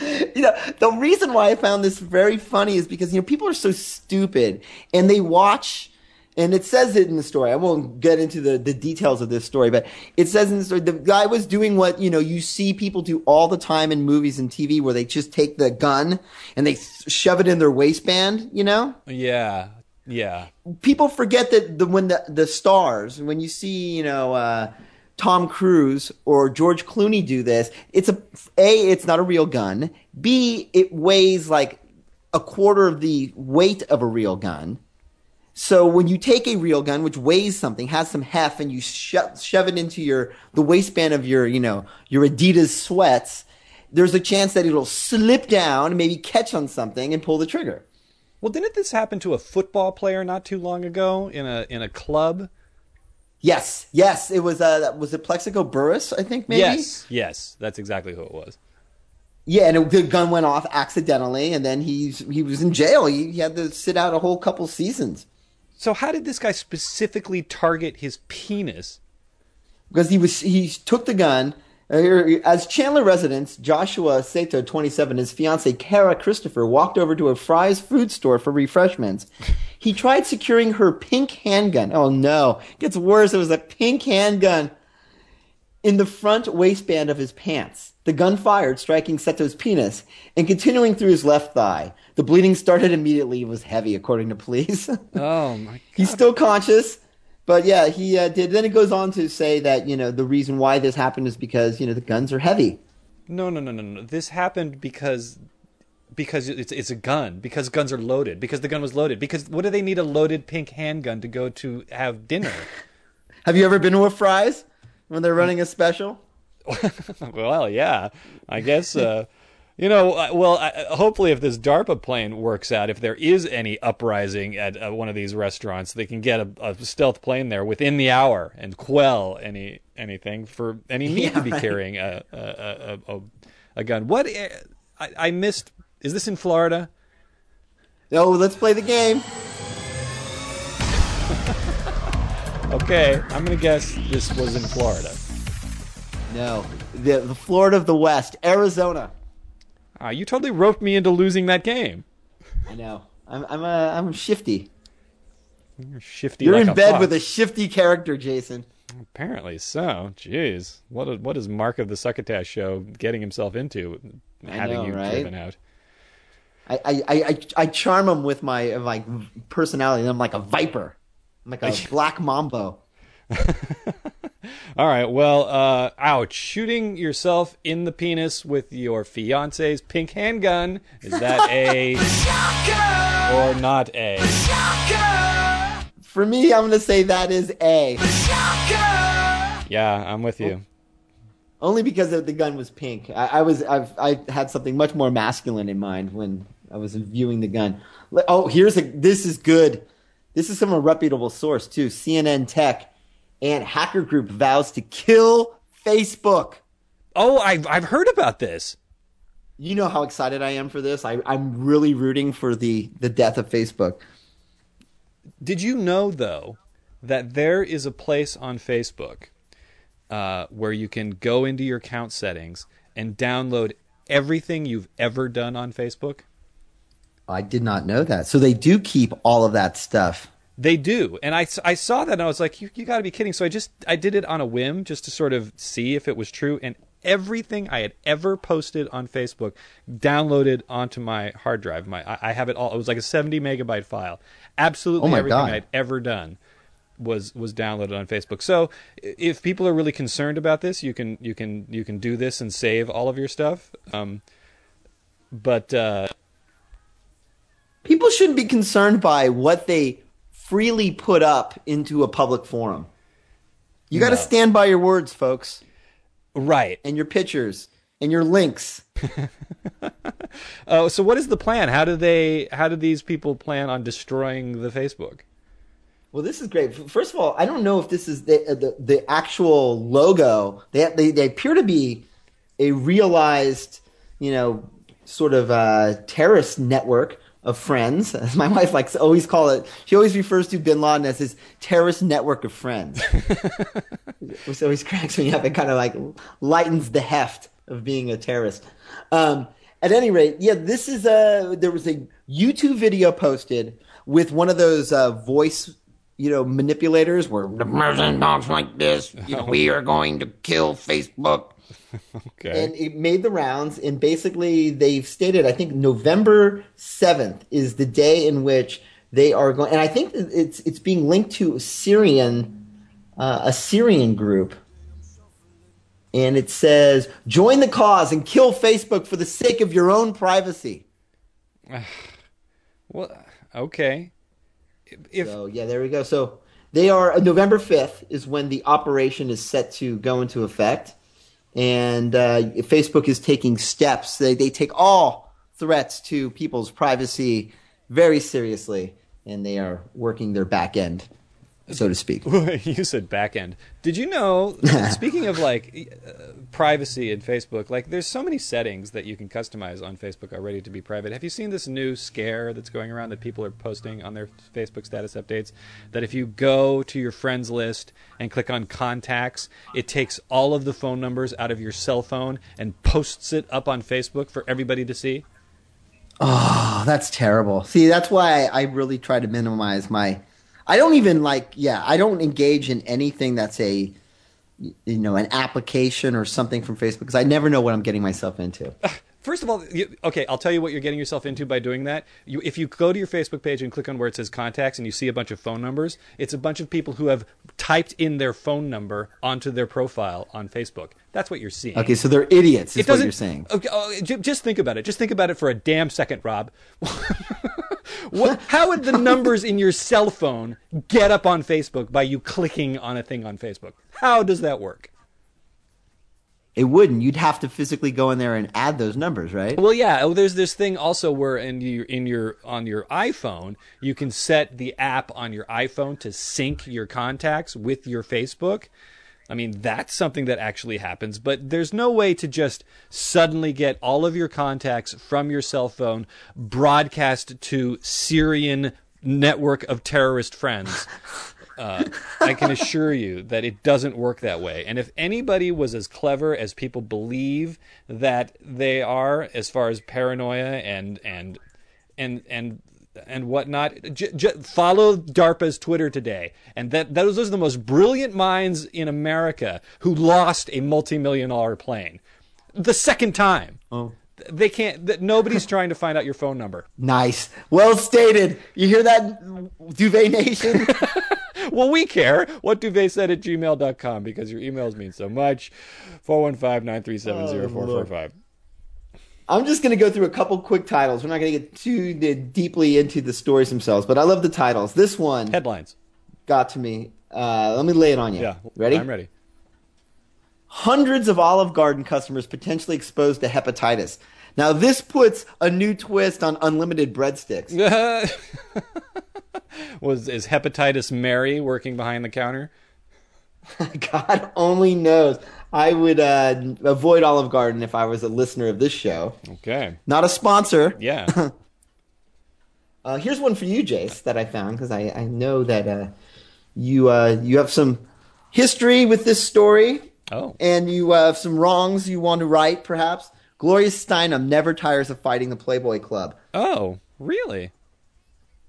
you know, the reason why I found this very funny is because you know people are so stupid and they watch And it says it in the story. I won't get into the, the details of this story, but it says in the story the guy was doing what you know you see people do all the time in movies and TV, where they just take the gun and they shove it in their waistband. You know, Yeah, yeah. people forget that the when the the stars when you see you know uh, Tom Cruise or George Clooney do this, it's a a it's not a real gun. B it weighs like a quarter of the weight of a real gun. So when you take a real gun, which weighs something, has some heft, and you sho- shove it into your the waistband of your you know your Adidas sweats, there's a chance that it'll slip down, maybe catch on something, and pull the trigger. Well, didn't this happen to a football player not too long ago in a in a club? Yes, yes, it was. Uh, was it Plaxico Burress? I think maybe. Yes, yes, that's exactly who it was. Yeah, and it, the gun went off accidentally, and then he's he was in jail. He, he had to sit out a whole couple seasons So how did this guy specifically target his penis? because he was he took the gun. Uh, As Chandler residents, Joshua Sato, 27, and his fiancee Kara Christopher walked over to a Fry's food store for refreshments. He tried securing her pink handgun. Oh no, it gets worse. It was a pink handgun in the front waistband of his pants. The gun fired, striking Seto's penis and continuing through his left thigh. The bleeding started immediately. It was heavy, according to police. Oh my! He's still conscious, but yeah, he uh, did. Then it goes on to say that you know the reason why this happened is because you know the guns are heavy. No, no, no, no, no. This happened because because it's it's a gun. Because guns are loaded. Because the gun was loaded. Because what do they need a loaded pink handgun to go to have dinner? Have you ever been to a Fry's when they're running a special? well, yeah, I guess. Uh, you know, uh, well, hopefully, if this DARPA plane works out, if there is any uprising at uh, one of these restaurants, they can get a, a stealth plane there within the hour and quell any anything for any need Yeah, to be right. carrying a a, a, a, gun. What uh, I, I missed. Is this in Florida? No, let's play the game. Okay, I'm gonna guess this was in Florida. No, the, the Florida of the West, Arizona. Ah, you totally roped me into losing that game. I know. I'm I'm a, I'm shifty. You're shifty. You're like in bed fox. with a shifty character, Jason. Apparently so. Jeez, what a, what is Mark of the Succotash show getting himself into, having know, you right? driven out? I, I, I, I, I charm him with my like personality. I'm like a viper. I'm like a black mambo. All right. Well, uh, ouch! Shooting yourself in the penis with your fiance's pink handgun is that a or not a? For me, I'm gonna say that is A. Yeah, I'm with you. Only because the gun was pink. I, I was I've I had something much more masculine in mind when I was viewing the gun. Oh, here's a this is good. This is from a reputable source too. CNN Tech and hacker group vows to kill Facebook. Oh, I've I've heard about this. You know how excited I am for this. I, I'm really rooting for the the death of Facebook. Did you know though that there is a place on Facebook uh, where you can go into your account settings and download everything you've ever done on Facebook? I did not know that. So they do keep all of that stuff. They do, and I, I saw that and I was like, you you got to be kidding! So I just I did it on a whim just to sort of see if it was true, and everything I had ever posted on Facebook downloaded onto my hard drive. My I, I have it all. It was like a seventy megabyte file. Absolutely Oh everything God. I'd ever done was was downloaded on Facebook. So if people are really concerned about this, you can you can you can do this and save all of your stuff. Um, but uh, People shouldn't be concerned by what they freely put up into a public forum. You got to No. stand by your words, folks, right. and your pictures and your links. Oh, so what is the plan? How do they? How do these people plan on destroying the Facebook? Well, this is great. First of all, I don't know if this is the the, the actual logo. They, they they appear to be a realized, you know, sort of uh, terrorist network of friends. As my wife likes to always call it. She always refers to Bin Laden as his terrorist network of friends. Which always cracks me up. It kind of like lightens the heft of being a terrorist. Um, at any rate, yeah, this is a. There was a YouTube video posted with one of those uh, voice you know, manipulators where the president talks like this. You know, we are going to kill Facebook. Okay. And it made the rounds. And basically, they've stated, I think November 7th is the day in which they are going. And I think it's it's being linked to Syrian, uh, a Syrian group. And it says, join the cause and kill Facebook for the sake of your own privacy. well, okay. If So yeah, there we go. So they are November fifth is when the operation is set to go into effect, and uh, Facebook is taking steps. They they take all threats to people's privacy very seriously, and they are working their back end, so to speak. you said back end. Did you know? speaking of like uh, privacy in Facebook, like there's so many settings that you can customize on Facebook already to be private. Have you seen this new scare that's going around that people are posting on their Facebook status updates? That if you go to your friends list and click on contacts, it takes all of the phone numbers out of your cell phone and posts it up on Facebook for everybody to see. Oh, that's terrible. See, that's why I really try to minimize my. I don't even like. Yeah, I don't engage in anything that's a, you know, an application or something from Facebook because I never know what I'm getting myself into. First of all, you, okay, I'll tell you what you're getting yourself into by doing that. You, if you go to your Facebook page and click on where it says contacts and you see a bunch of phone numbers, it's a bunch of people who have typed in their phone number onto their profile on Facebook. That's what you're seeing. Okay, so they're idiots. Is it what you're saying? Okay, oh, ju- just think about it. Just think about it for a damn second, Rob. what, how would the numbers in your cell phone get up on Facebook by you clicking on a thing on Facebook? How does that work? It wouldn't. You'd have to physically go in there and add those numbers, right? Well, yeah. Oh, there's this thing also where in your in your on your iPhone you can set the app on your iPhone to sync your contacts with your Facebook. I mean, that's something that actually happens, but there's no way to just suddenly get all of your contacts from your cell phone broadcast to Syrian network of terrorist friends. Uh, I can assure you that it doesn't work that way. And if anybody was as clever as people believe that they are, as far as paranoia and and and and and whatnot, j- j- follow DARPA's Twitter today. And that those are the most brilliant minds in America who lost a multi-million dollar plane the second time. Oh. They can't. That nobody's trying to find out your phone number. Nice. Well stated. You hear that, Duvet Nation? Well, we care. What duvet said at gmail.com because your emails mean so much. 415 937 0445. I'm just going to go through a couple quick titles. We're not going to get too deeply into the stories themselves, but I love the titles. This one Headlines. got to me. Uh, let me lay it on you. Yeah. Ready? I'm ready. Hundreds of Olive Garden customers potentially exposed to hepatitis. Now, this puts a new twist on unlimited breadsticks. Was is hepatitis Mary working behind the counter? God only knows. I would uh, avoid Olive Garden if I was a listener of this show. Okay. Not a sponsor. Yeah. Uh, here's one for you, Jace, that I found because I, I know that uh, you uh, you have some history with this story, Oh. and you uh, have some wrongs you want to right, perhaps. Gloria Steinem never tires of fighting the Playboy Club. Oh, really?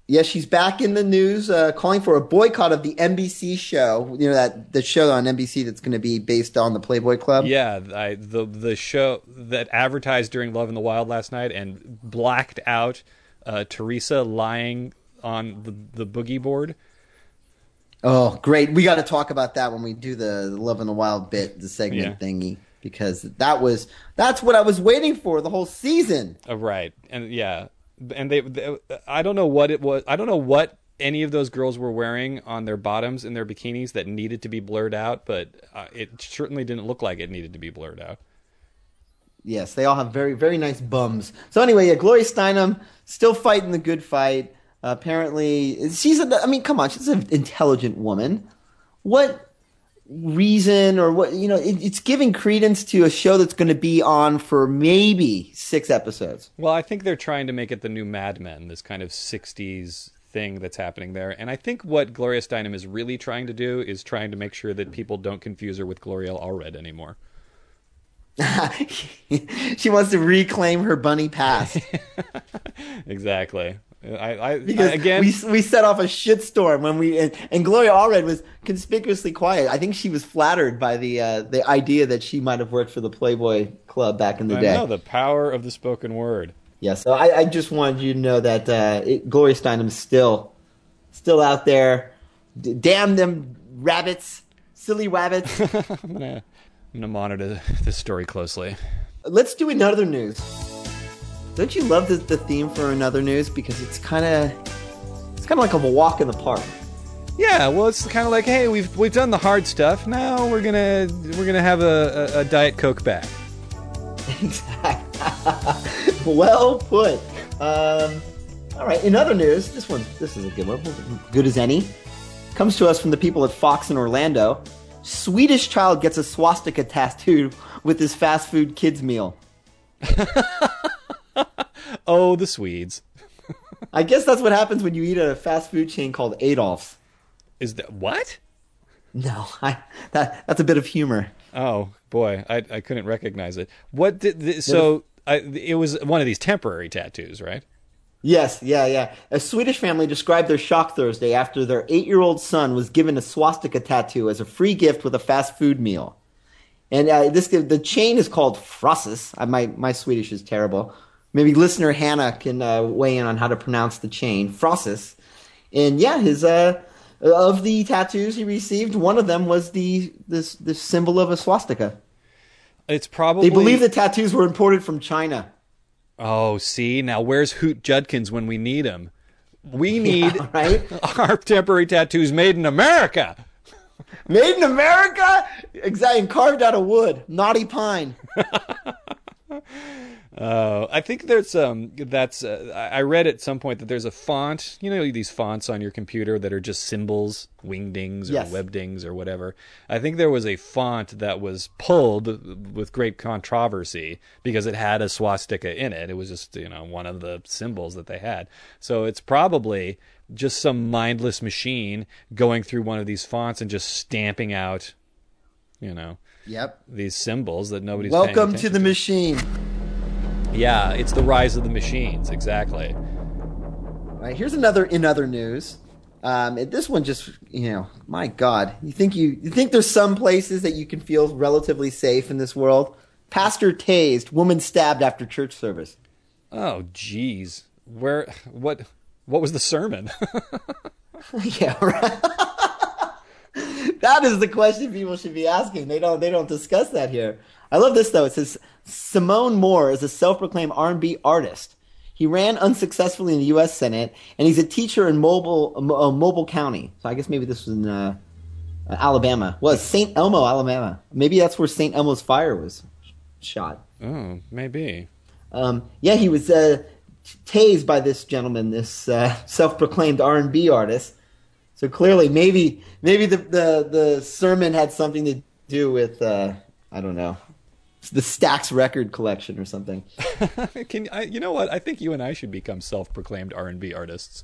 Yes, she's back in the news, uh, calling for a boycott of the NBC show. You know that the show on NBC that's going to be based on the Playboy Club. Yeah, I, the the show that advertised during Love in the Wild last night and blacked out uh, Teresa lying on the the boogie board. Oh, great! We got to talk about that when we do the Love in the Wild bit, the segment Yeah. thingy, because that was that's what I was waiting for the whole season. Uh, right, and yeah, and they, they, I don't know what it was. I don't know what any of those girls were wearing on their bottoms in their bikinis that needed to be blurred out, but uh, it certainly didn't look like it needed to be blurred out. Yes, they all have very, very nice bums. So anyway, yeah, Gloria Steinem still fighting the good fight. Uh, apparently, she's. A, I mean, come on, she's an intelligent woman. What reason or what you know? It, it's giving credence to a show that's going to be on for maybe six episodes. Well, I think they're trying to make it the new Mad Men, this kind of '60s thing that's happening there. And I think what Gloria Steinem is really trying to do is trying to make sure that people don't confuse her with Gloria Allred anymore. she wants to reclaim her bunny past. Exactly. I, I, Because I again, we we set off a shitstorm when we and, and Gloria Allred was conspicuously quiet. I think she was flattered by the uh, the idea that she might have worked for the Playboy Club back in the I day. know the power of the spoken word. Yeah, so I, I just wanted you to know that uh, it, Gloria Steinem's still still out there. D- damn them rabbits, silly rabbits. I'm gonna, I'm gonna monitor this story closely. Let's do another news. Don't you love the, the theme for another news because it's kind of it's kind of like a walk in the park. Yeah, well, it's kind of like, hey, we've we've done the hard stuff. Now we're gonna we're gonna have a, a, a diet coke back. well put. Um, all right. In other news, this one, this is a good one. Good as any. Comes to us from the people at Fox in Orlando. Swedish child gets a swastika tattooed with his fast food kids meal. Oh, the Swedes. I guess that's what happens when you eat at a fast food chain called Adolf's. Is that what? No, I, that that's a bit of humor. Oh boy, I I couldn't recognize it. What did the, so? I, it was one of these temporary tattoos, right? Yes, yeah, yeah. A Swedish family described their shock Thursday after their eight-year-old son was given a swastika tattoo as a free gift with a fast food meal. And uh, this the chain is called Frosses. My my Swedish is terrible. Maybe listener Hannah can uh, weigh in on how to pronounce the chain Frosses. And yeah, his uh of the tattoos he received, one of them was the this this symbol of a swastika. It's probably They believe the tattoos were imported from China. Oh, see now, where's Hoot Judkins when we need him? We need right? our temporary tattoos made in America. Made in America? Exactly, and carved out of wood. Naughty pine. Uh, I think there's um that's uh, I read at some point that there's a font you know these fonts on your computer that are just symbols wingdings or Yes. webdings or whatever. I think there was a font that was pulled with great controversy because it had a swastika in it. It was just you know one of the symbols that they had. So it's probably just some mindless machine going through one of these fonts and just stamping out you know Yep. these symbols that nobody's Welcome to the machine. Yeah, it's the rise of the machines, exactly. All right, here's another in other news. Um, this one just, you know, my God, you think you you think there's some places that you can feel relatively safe in this world? Pastor tased, woman stabbed after church service. Oh, jeez. Where what what was the sermon? yeah, right. that is the question people should be asking. They don't they don't discuss that here. I love this though. It says Simone Moore is a self-proclaimed R&B artist. He ran unsuccessfully in the U.S. Senate, and he's a teacher in Mobile, uh, Mobile County. So I guess maybe this was in uh, Alabama. Was St. Elmo, Alabama? Maybe that's where St. Elmo's fire was shot. oh, maybe. Um, yeah, he was uh, tased by this gentleman, this uh, self-proclaimed R&B artist. So clearly, maybe maybe the, the, the sermon had something to do with uh, I don't know the Stax record collection or something. Can I, you know what? I think you and I should become self-proclaimed R&B artists.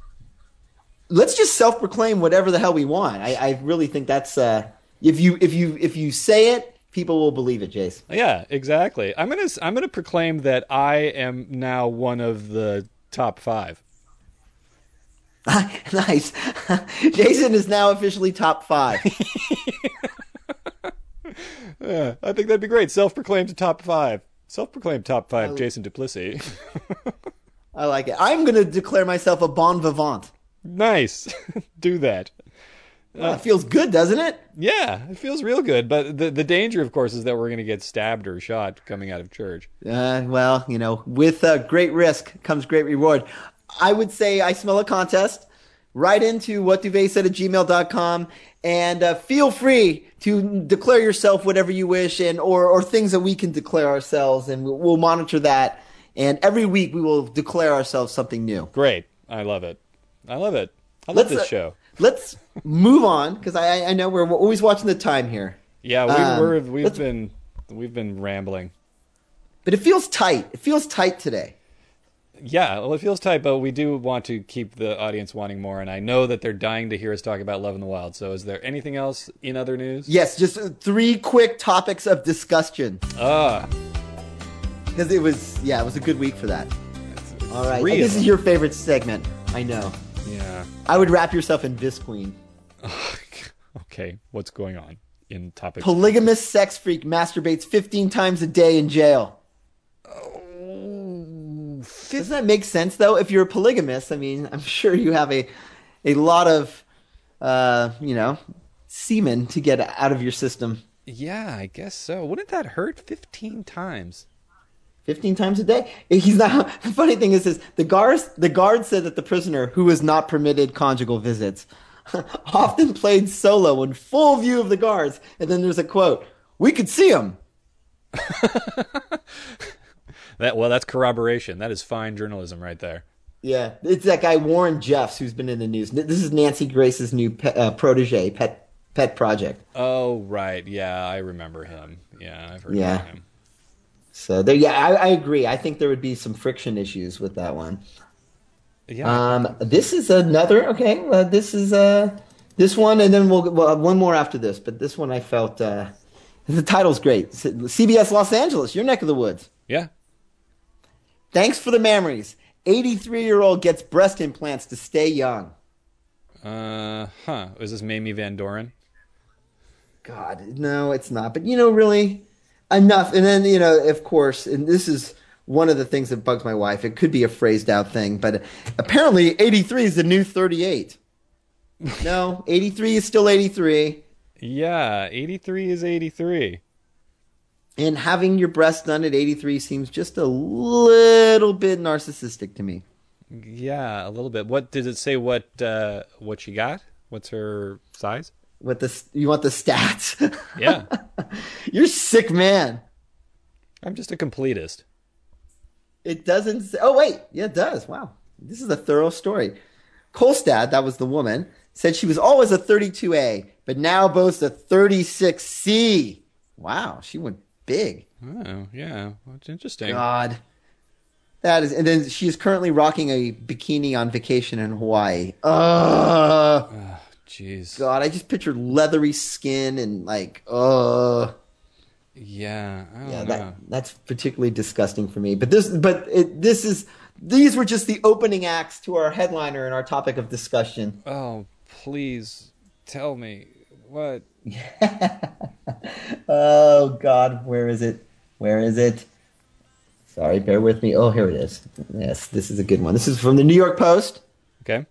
Let's just self-proclaim whatever the hell we want. I, I really think that's uh, if you if you if you say it, people will believe it, Jace. Yeah, exactly. I'm going to I'm going to proclaim that I am now one of the top 5. nice. Jason is now officially top five. Yeah, I think that'd be great. Self-proclaimed top 5. Self-proclaimed top 5 Jason Duplessis. I like it. I'm going to declare myself a bon vivant. nice. Do that. Well, it feels good, doesn't it? Yeah, it feels real good, but the the danger of course is that we're going to get stabbed or shot coming out of church. Uh, well, you know, with uh, great risk comes great reward. I would say I smell a contest. Write into what said at gmail.com and uh, feel free to declare yourself whatever you wish and or, or things that we can declare ourselves and we'll, we'll monitor that. And every week we will declare ourselves something new. Great. I love it. I love it. I love Let's, this uh, show. Let's move on because I, I know we're always watching the time here. Yeah, we, um, we're we've been we've been rambling. But it feels tight. It feels tight today. Yeah, well, it feels tight, but we do want to keep the audience wanting more, and I know that they're dying to hear us talk about Love in the Wild. So, is there anything else in other news? Yes, just three quick topics of discussion. Ah, Because it was, yeah, it was a good week for that. All right, this is your favorite segment. I know. Yeah. I would wrap yourself in Visqueen. Okay, what's going on in topic? Polygamous sex freak masturbates 15 times a day in jail. Doesn't that make sense though? If you're a polygamist, I mean, I'm sure you have a a lot of uh, you know, semen to get out of your system. yeah, I guess so. Wouldn't that hurt 15 times? 15 times a day. He's not. The funny thing is, is the guards. The guard said that the prisoner, who was not permitted conjugal visits, often played solo in full view of the guards. And then there's a quote: "We could see him." That well, that's corroboration. That is fine journalism right there. Yeah, it's that guy Warren Jeffs who's been in the news. This is Nancy Grace's new uh, protege, pet pet project. Oh, right. Yeah, I remember him. Yeah, I've heard Yeah. about him. So there, yeah, I, I agree. I think there would be some friction issues with that one. Yeah. Um, this is another okay. Uh, this is uh, this one, and then we'll well, one more after this. But this one I felt uh, the title's great. CBS Los Angeles, your neck of the woods. yeah. Thanks for the memories. 83 year old gets breast implants to stay young. Uh, huh. Is this Mamie Van Doren? God, no, it's not. But you know, really, enough. And then you know, of course, and this is one of the things that bugs my wife. It could be a phrased out thing, but apparently, 83 is the new 38. No, 83 is still 83. Yeah, 83 is 83. And having your breast done at 83 seems just a little bit narcissistic to me. Yeah, a little bit. What did it say? What uh, what she got? What's her size? What the you want the stats? Yeah, You're sick man. I'm just a completist. It doesn't. Say, oh wait, yeah, it does. Wow, this is a thorough story. Kolstad, that was the woman, said she was always a 32A, but now boasts a 36C. Wow, she went big. Oh, yeah, that's interesting. God, that is. And then she is currently rocking a bikini on vacation in Hawaii. Ugh. Jeez. God, I just pictured leathery skin and like, uh, Yeah, I don't yeah, know. that that's particularly disgusting for me. But this, but it, this is these were just the opening acts to our headliner and our topic of discussion. Oh, please tell me what. Oh God, where is it? Where is it? Sorry, bear with me. Oh, here it is. Yes, this is a good one. This is from the New York Post. Okay.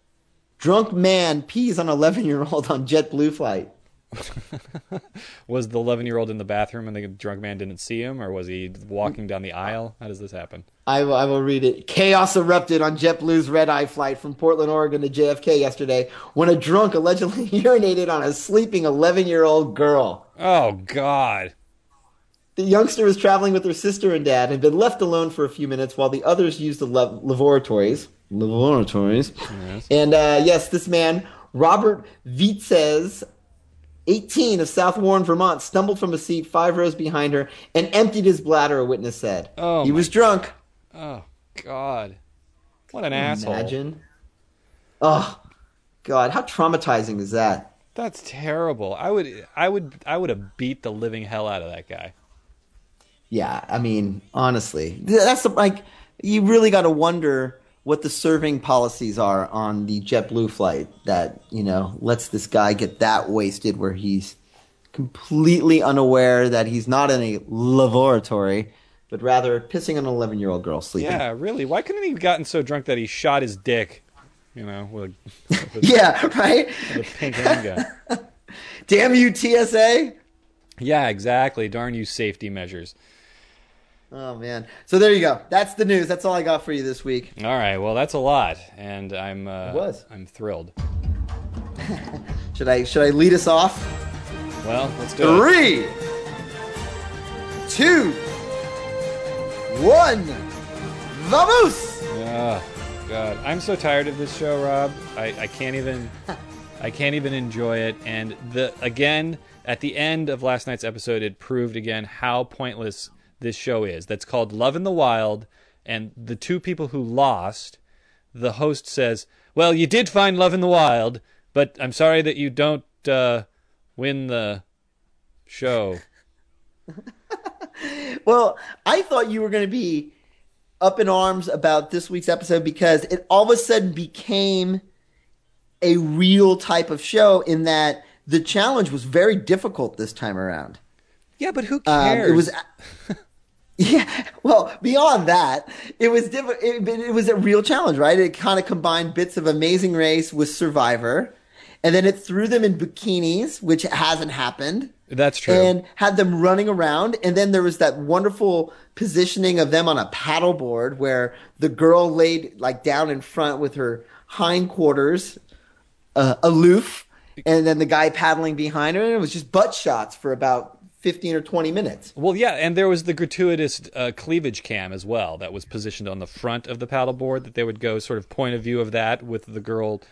Drunk man pees on 11 year old on JetBlue flight. Was the 11 year old in the bathroom and the drunk man didn't see him, or was he walking down the aisle? How does this happen? I will, I will read it. Chaos erupted on JetBlue's red eye flight from Portland, Oregon to JFK yesterday when a drunk allegedly urinated on a sleeping 11 year old girl. Oh, God. The youngster was traveling with her sister and dad and had been left alone for a few minutes while the others used the lav- laboratories. Laboratories. And uh, yes, this man, Robert Vitzes, 18 of South Warren, Vermont, stumbled from a seat five rows behind her and emptied his bladder, a witness said. Oh, he was drunk. Oh, God. What an asshole. Imagine. Oh, God, how traumatizing is that? That's terrible. I would, I would, I would have beat the living hell out of that guy. Yeah, I mean, honestly, that's like you really got to wonder what the serving policies are on the JetBlue flight that you know lets this guy get that wasted where he's completely unaware that he's not in a laboratory, but rather pissing on an eleven-year-old girl sleeping. Yeah, really. Why couldn't he have gotten so drunk that he shot his dick? You know, with, with, Yeah, right. with a pink handgun. Damn you, TSA. Yeah, exactly. Darn you, safety measures. Oh man. So there you go. That's the news. That's all I got for you this week. All right. Well, that's a lot, and I'm. Uh, was. I'm thrilled. Should I should I lead us off? Well, let's do it. Three, two, one. Vamos! Oh, God, I'm so tired of this show, Rob. I, I can't even. I can't even enjoy it. And the again at the end of last night's episode, it proved again how pointless this show is. That's called Love in the Wild, and the two people who lost, the host says, "Well, you did find love in the wild, but I'm sorry that you don't uh, win the show." Well, I thought you were going to be up in arms about this week's episode because it all of a sudden became a real type of show in that the challenge was very difficult this time around. Yeah, but who Um, cares? it was, yeah. Well, beyond that, it was different. It, it was a real challenge, right? It kind of combined bits of Amazing Race with Survivor, and then it threw them in bikinis, which hasn't happened. That's true. And had them running around, and then there was that wonderful positioning of them on a paddleboard where the girl laid like down in front with her hindquarters uh, aloof, and then the guy paddling behind her, and it was just butt shots for about fifteen or twenty minutes. Well, yeah, and there was the gratuitous uh, cleavage cam as well that was positioned on the front of the paddleboard that they would go sort of point of view of that with the girl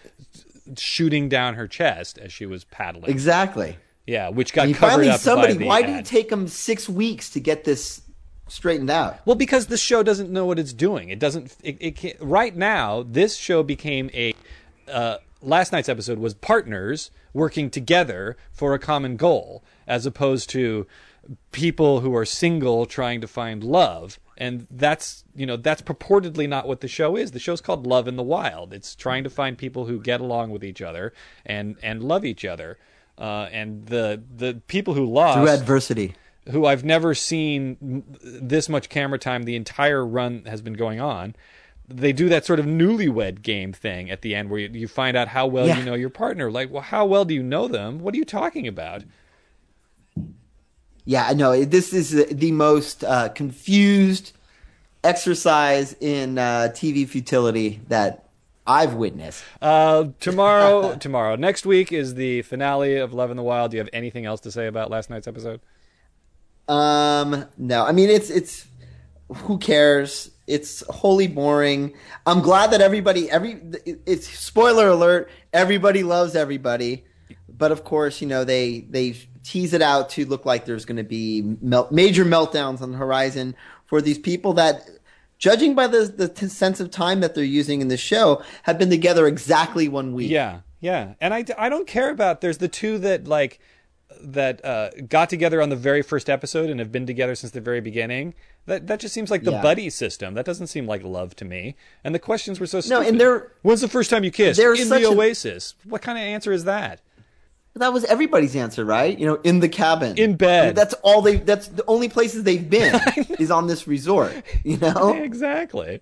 shooting down her chest as she was paddling. Exactly. Yeah, which got finally, somebody. why did ad. it take them six weeks to get this straightened out? Well, because the show doesn't know what it's doing. It doesn't. It, it can't, right now, this show became a. Uh, last night's episode was partners working together for a common goal, as opposed to people who are single trying to find love. And that's you know that's purportedly not what the show is. The show's called Love in the Wild. It's trying to find people who get along with each other and and love each other. Uh, and the the people who lost Through adversity. who I've never seen this much camera time. The entire run has been going on. They do that sort of newlywed game thing at the end where you, you find out how well Yeah. you know your partner. Like, well, how well do you know them? What are you talking about? Yeah, I know. This is the most uh, confused exercise in uh, TV futility that I've witnessed. Uh, tomorrow, tomorrow, next week is the finale of Love in the Wild. Do you have anything else to say about last night's episode? Um, no, I mean it's it's who cares? It's wholly boring. I'm glad that everybody every it's spoiler alert. Everybody loves everybody, but of course, you know they they tease it out to look like there's going to be melt, major meltdowns on the horizon for these people that. Judging by the the sense of time that they're using in the show, have been together exactly one week. Yeah, yeah. And I, I don't care about. There's the two that like that uh, got together on the very first episode and have been together since the very beginning. That that just seems like the Yeah. buddy system. That doesn't seem like love to me. And the questions were so stupid. No, and they're- When's the first time you kissed? they're In such the a- Oasis. What kind of answer is that? That was everybody's answer, right? You know, in the cabin, In bed. I mean, that's all they. That's the only places they've been is on this resort. You know, Exactly.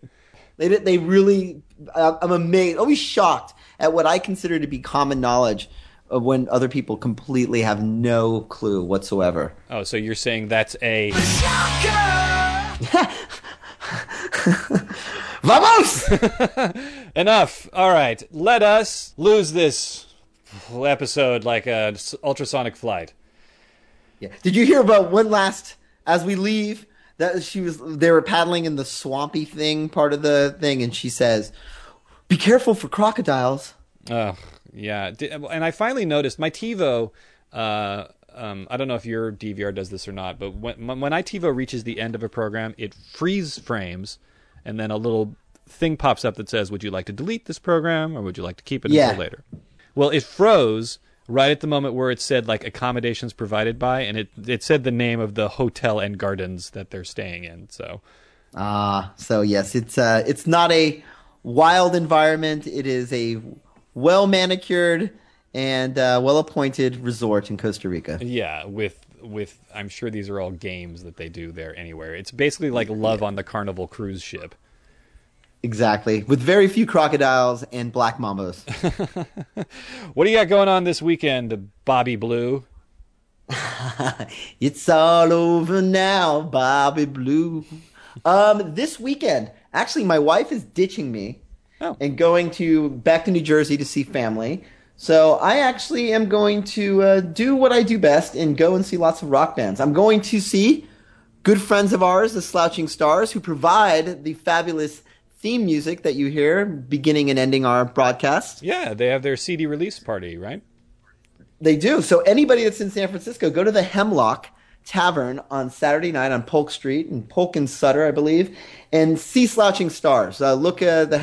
they did. They really. I'm amazed, always shocked at what I consider to be common knowledge of when other people completely have no clue whatsoever. Oh, so you're saying that's a Vamos! enough. All right, let us lose this episode like a ultrasonic flight. Yeah. Did you hear about one last as we leave that she was they were paddling in the swampy thing part of the thing and she says, "Be careful for crocodiles." Oh, yeah. And I finally noticed my TiVo. Uh, um, I don't know if your DVR does this or not, but when when iTivo reaches the end of a program, it freeze frames, and then a little thing pops up that says, "Would you like to delete this program, or would you like to keep it Yeah. until later?" Well, it froze right at the moment where it said like accommodations provided by, and it it said the name of the hotel and gardens that they're staying in. So Ah, so yes, it's uh, it's not a wild environment. It is a well manicured and uh, well appointed resort in Costa Rica. Yeah, with with I'm sure these are all games that they do there anywhere. It's basically like Love on the Carnival cruise ship. Exactly, with very few crocodiles and black mambos. What do you got going on this weekend, Bobby Blue? it's all over now, Bobby Blue. Um, this weekend, actually, my wife is ditching me Oh. and going to back to New Jersey to see family. So I actually am going to uh, do what I do best and go and see lots of rock bands. I'm going to see good friends of ours, the Slouching Stars, who provide the fabulous theme music that you hear beginning and ending our broadcast. Yeah, they have their CD release party, right? They do. So anybody that's in San Francisco, go to the Hemlock Tavern on Saturday night on Polk Street in Polk and Sutter, I believe, and see Slouching Stars. Uh, look at the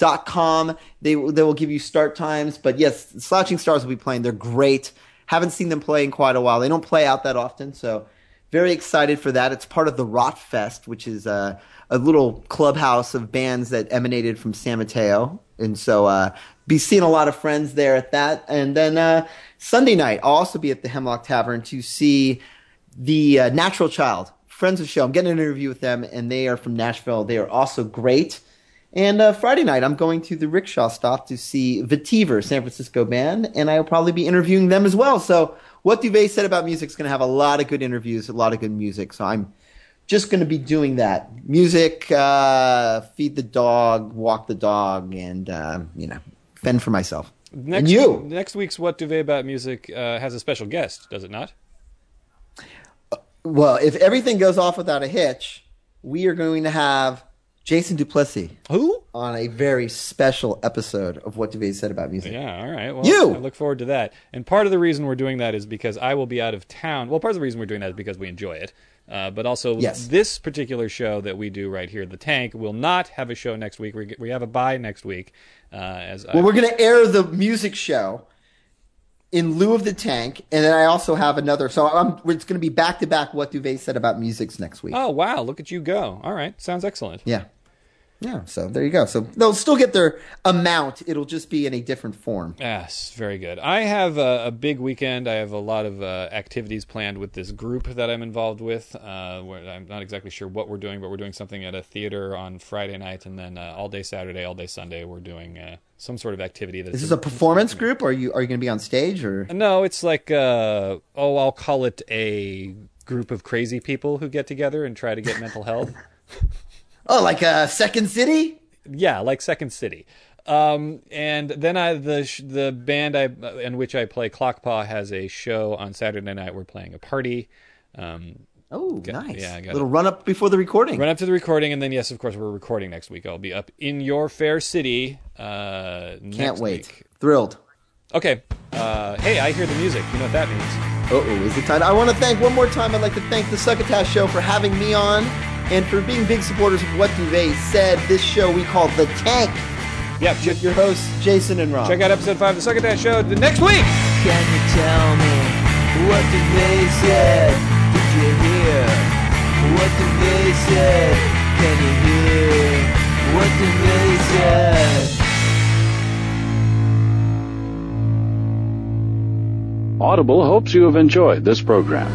Hemlock.com. They they will give you start times. But yes, Slouching Stars will be playing. They're great. Haven't seen them play in quite a while. They don't play out that often, so very excited for that. It's part of the Rot Fest, which is a, a little clubhouse of bands that emanated from San Mateo. And so, uh, be seeing a lot of friends there at that. And then, uh, Sunday night, I'll also be at the Hemlock Tavern to see the uh, Natural Child, friends of the show. I'm getting an interview with them, and they are from Nashville. They are also great. And uh, Friday night, I'm going to the Rickshaw Stop to see Vetiver, San Francisco band, and I'll probably be interviewing them as well. So, what Duvet said about music is going to have a lot of good interviews, a lot of good music. So, I'm just going to be doing that music, uh, feed the dog, walk the dog, and uh, you know, fend for myself. Next, and you, next week's What Duvet About Music uh, has a special guest, does it not? well, if everything goes off without a hitch, we are going to have Jason Duplessis Who? on a very special episode of What Duvet said about music. Yeah, all right. Well, You! I look forward to that. And part of the reason we're doing that is because I will be out of town. Well, part of the reason we're doing that is because we enjoy it. Uh, but also, Yes. this particular show that we do right here, The Tank, will not have a show next week. We, we have a bye next week. Uh, as I, Well, we're going to air the music show in lieu of the tank, and then I also have another. So I'm, it's going to be back to back. What Duvet said about musics next week. oh, wow. Look at you go. All right. Sounds excellent. Yeah, yeah. So there you go. So they'll still get their amount. It'll just be in a different form. Yes, very good. I have a, a big weekend. I have a lot of uh, activities planned with this group that I'm involved with. Uh, where I'm not exactly sure what we're doing, but we're doing something at a theater on Friday night, and then uh, all day Saturday, all day Sunday, we're doing uh, some sort of activity. That's Is this a performance group, or are you are you going to be on stage, or no, it's like uh, oh, I'll call it a group of crazy people who get together and try to get mental health. oh, like a Second City? Yeah, like Second City. Um, and then I the the band I in which I play Clockpaw has a show on Saturday night. We're playing a party. Um, Oh, nice. yeah, got little run up before the recording. run up to the recording, and then yes, of course, we're recording next week. I'll be up in your fair city. Uh, Can't next wait. week. Thrilled. Okay. Uh, hey, I hear the music. You know what that means? Uh oh, is it time? I want to thank one more time. I'd like to thank the Succotash Show for having me on and for being big supporters of what Duvet said. This show we call The Tank Yeah. with your hosts, Jason and Rob. Check out episode five of the Succotash Show the next week. Can you tell me what did they said? Did you hear what did they said? Can you hear what did they said? Audible hopes you have enjoyed this program.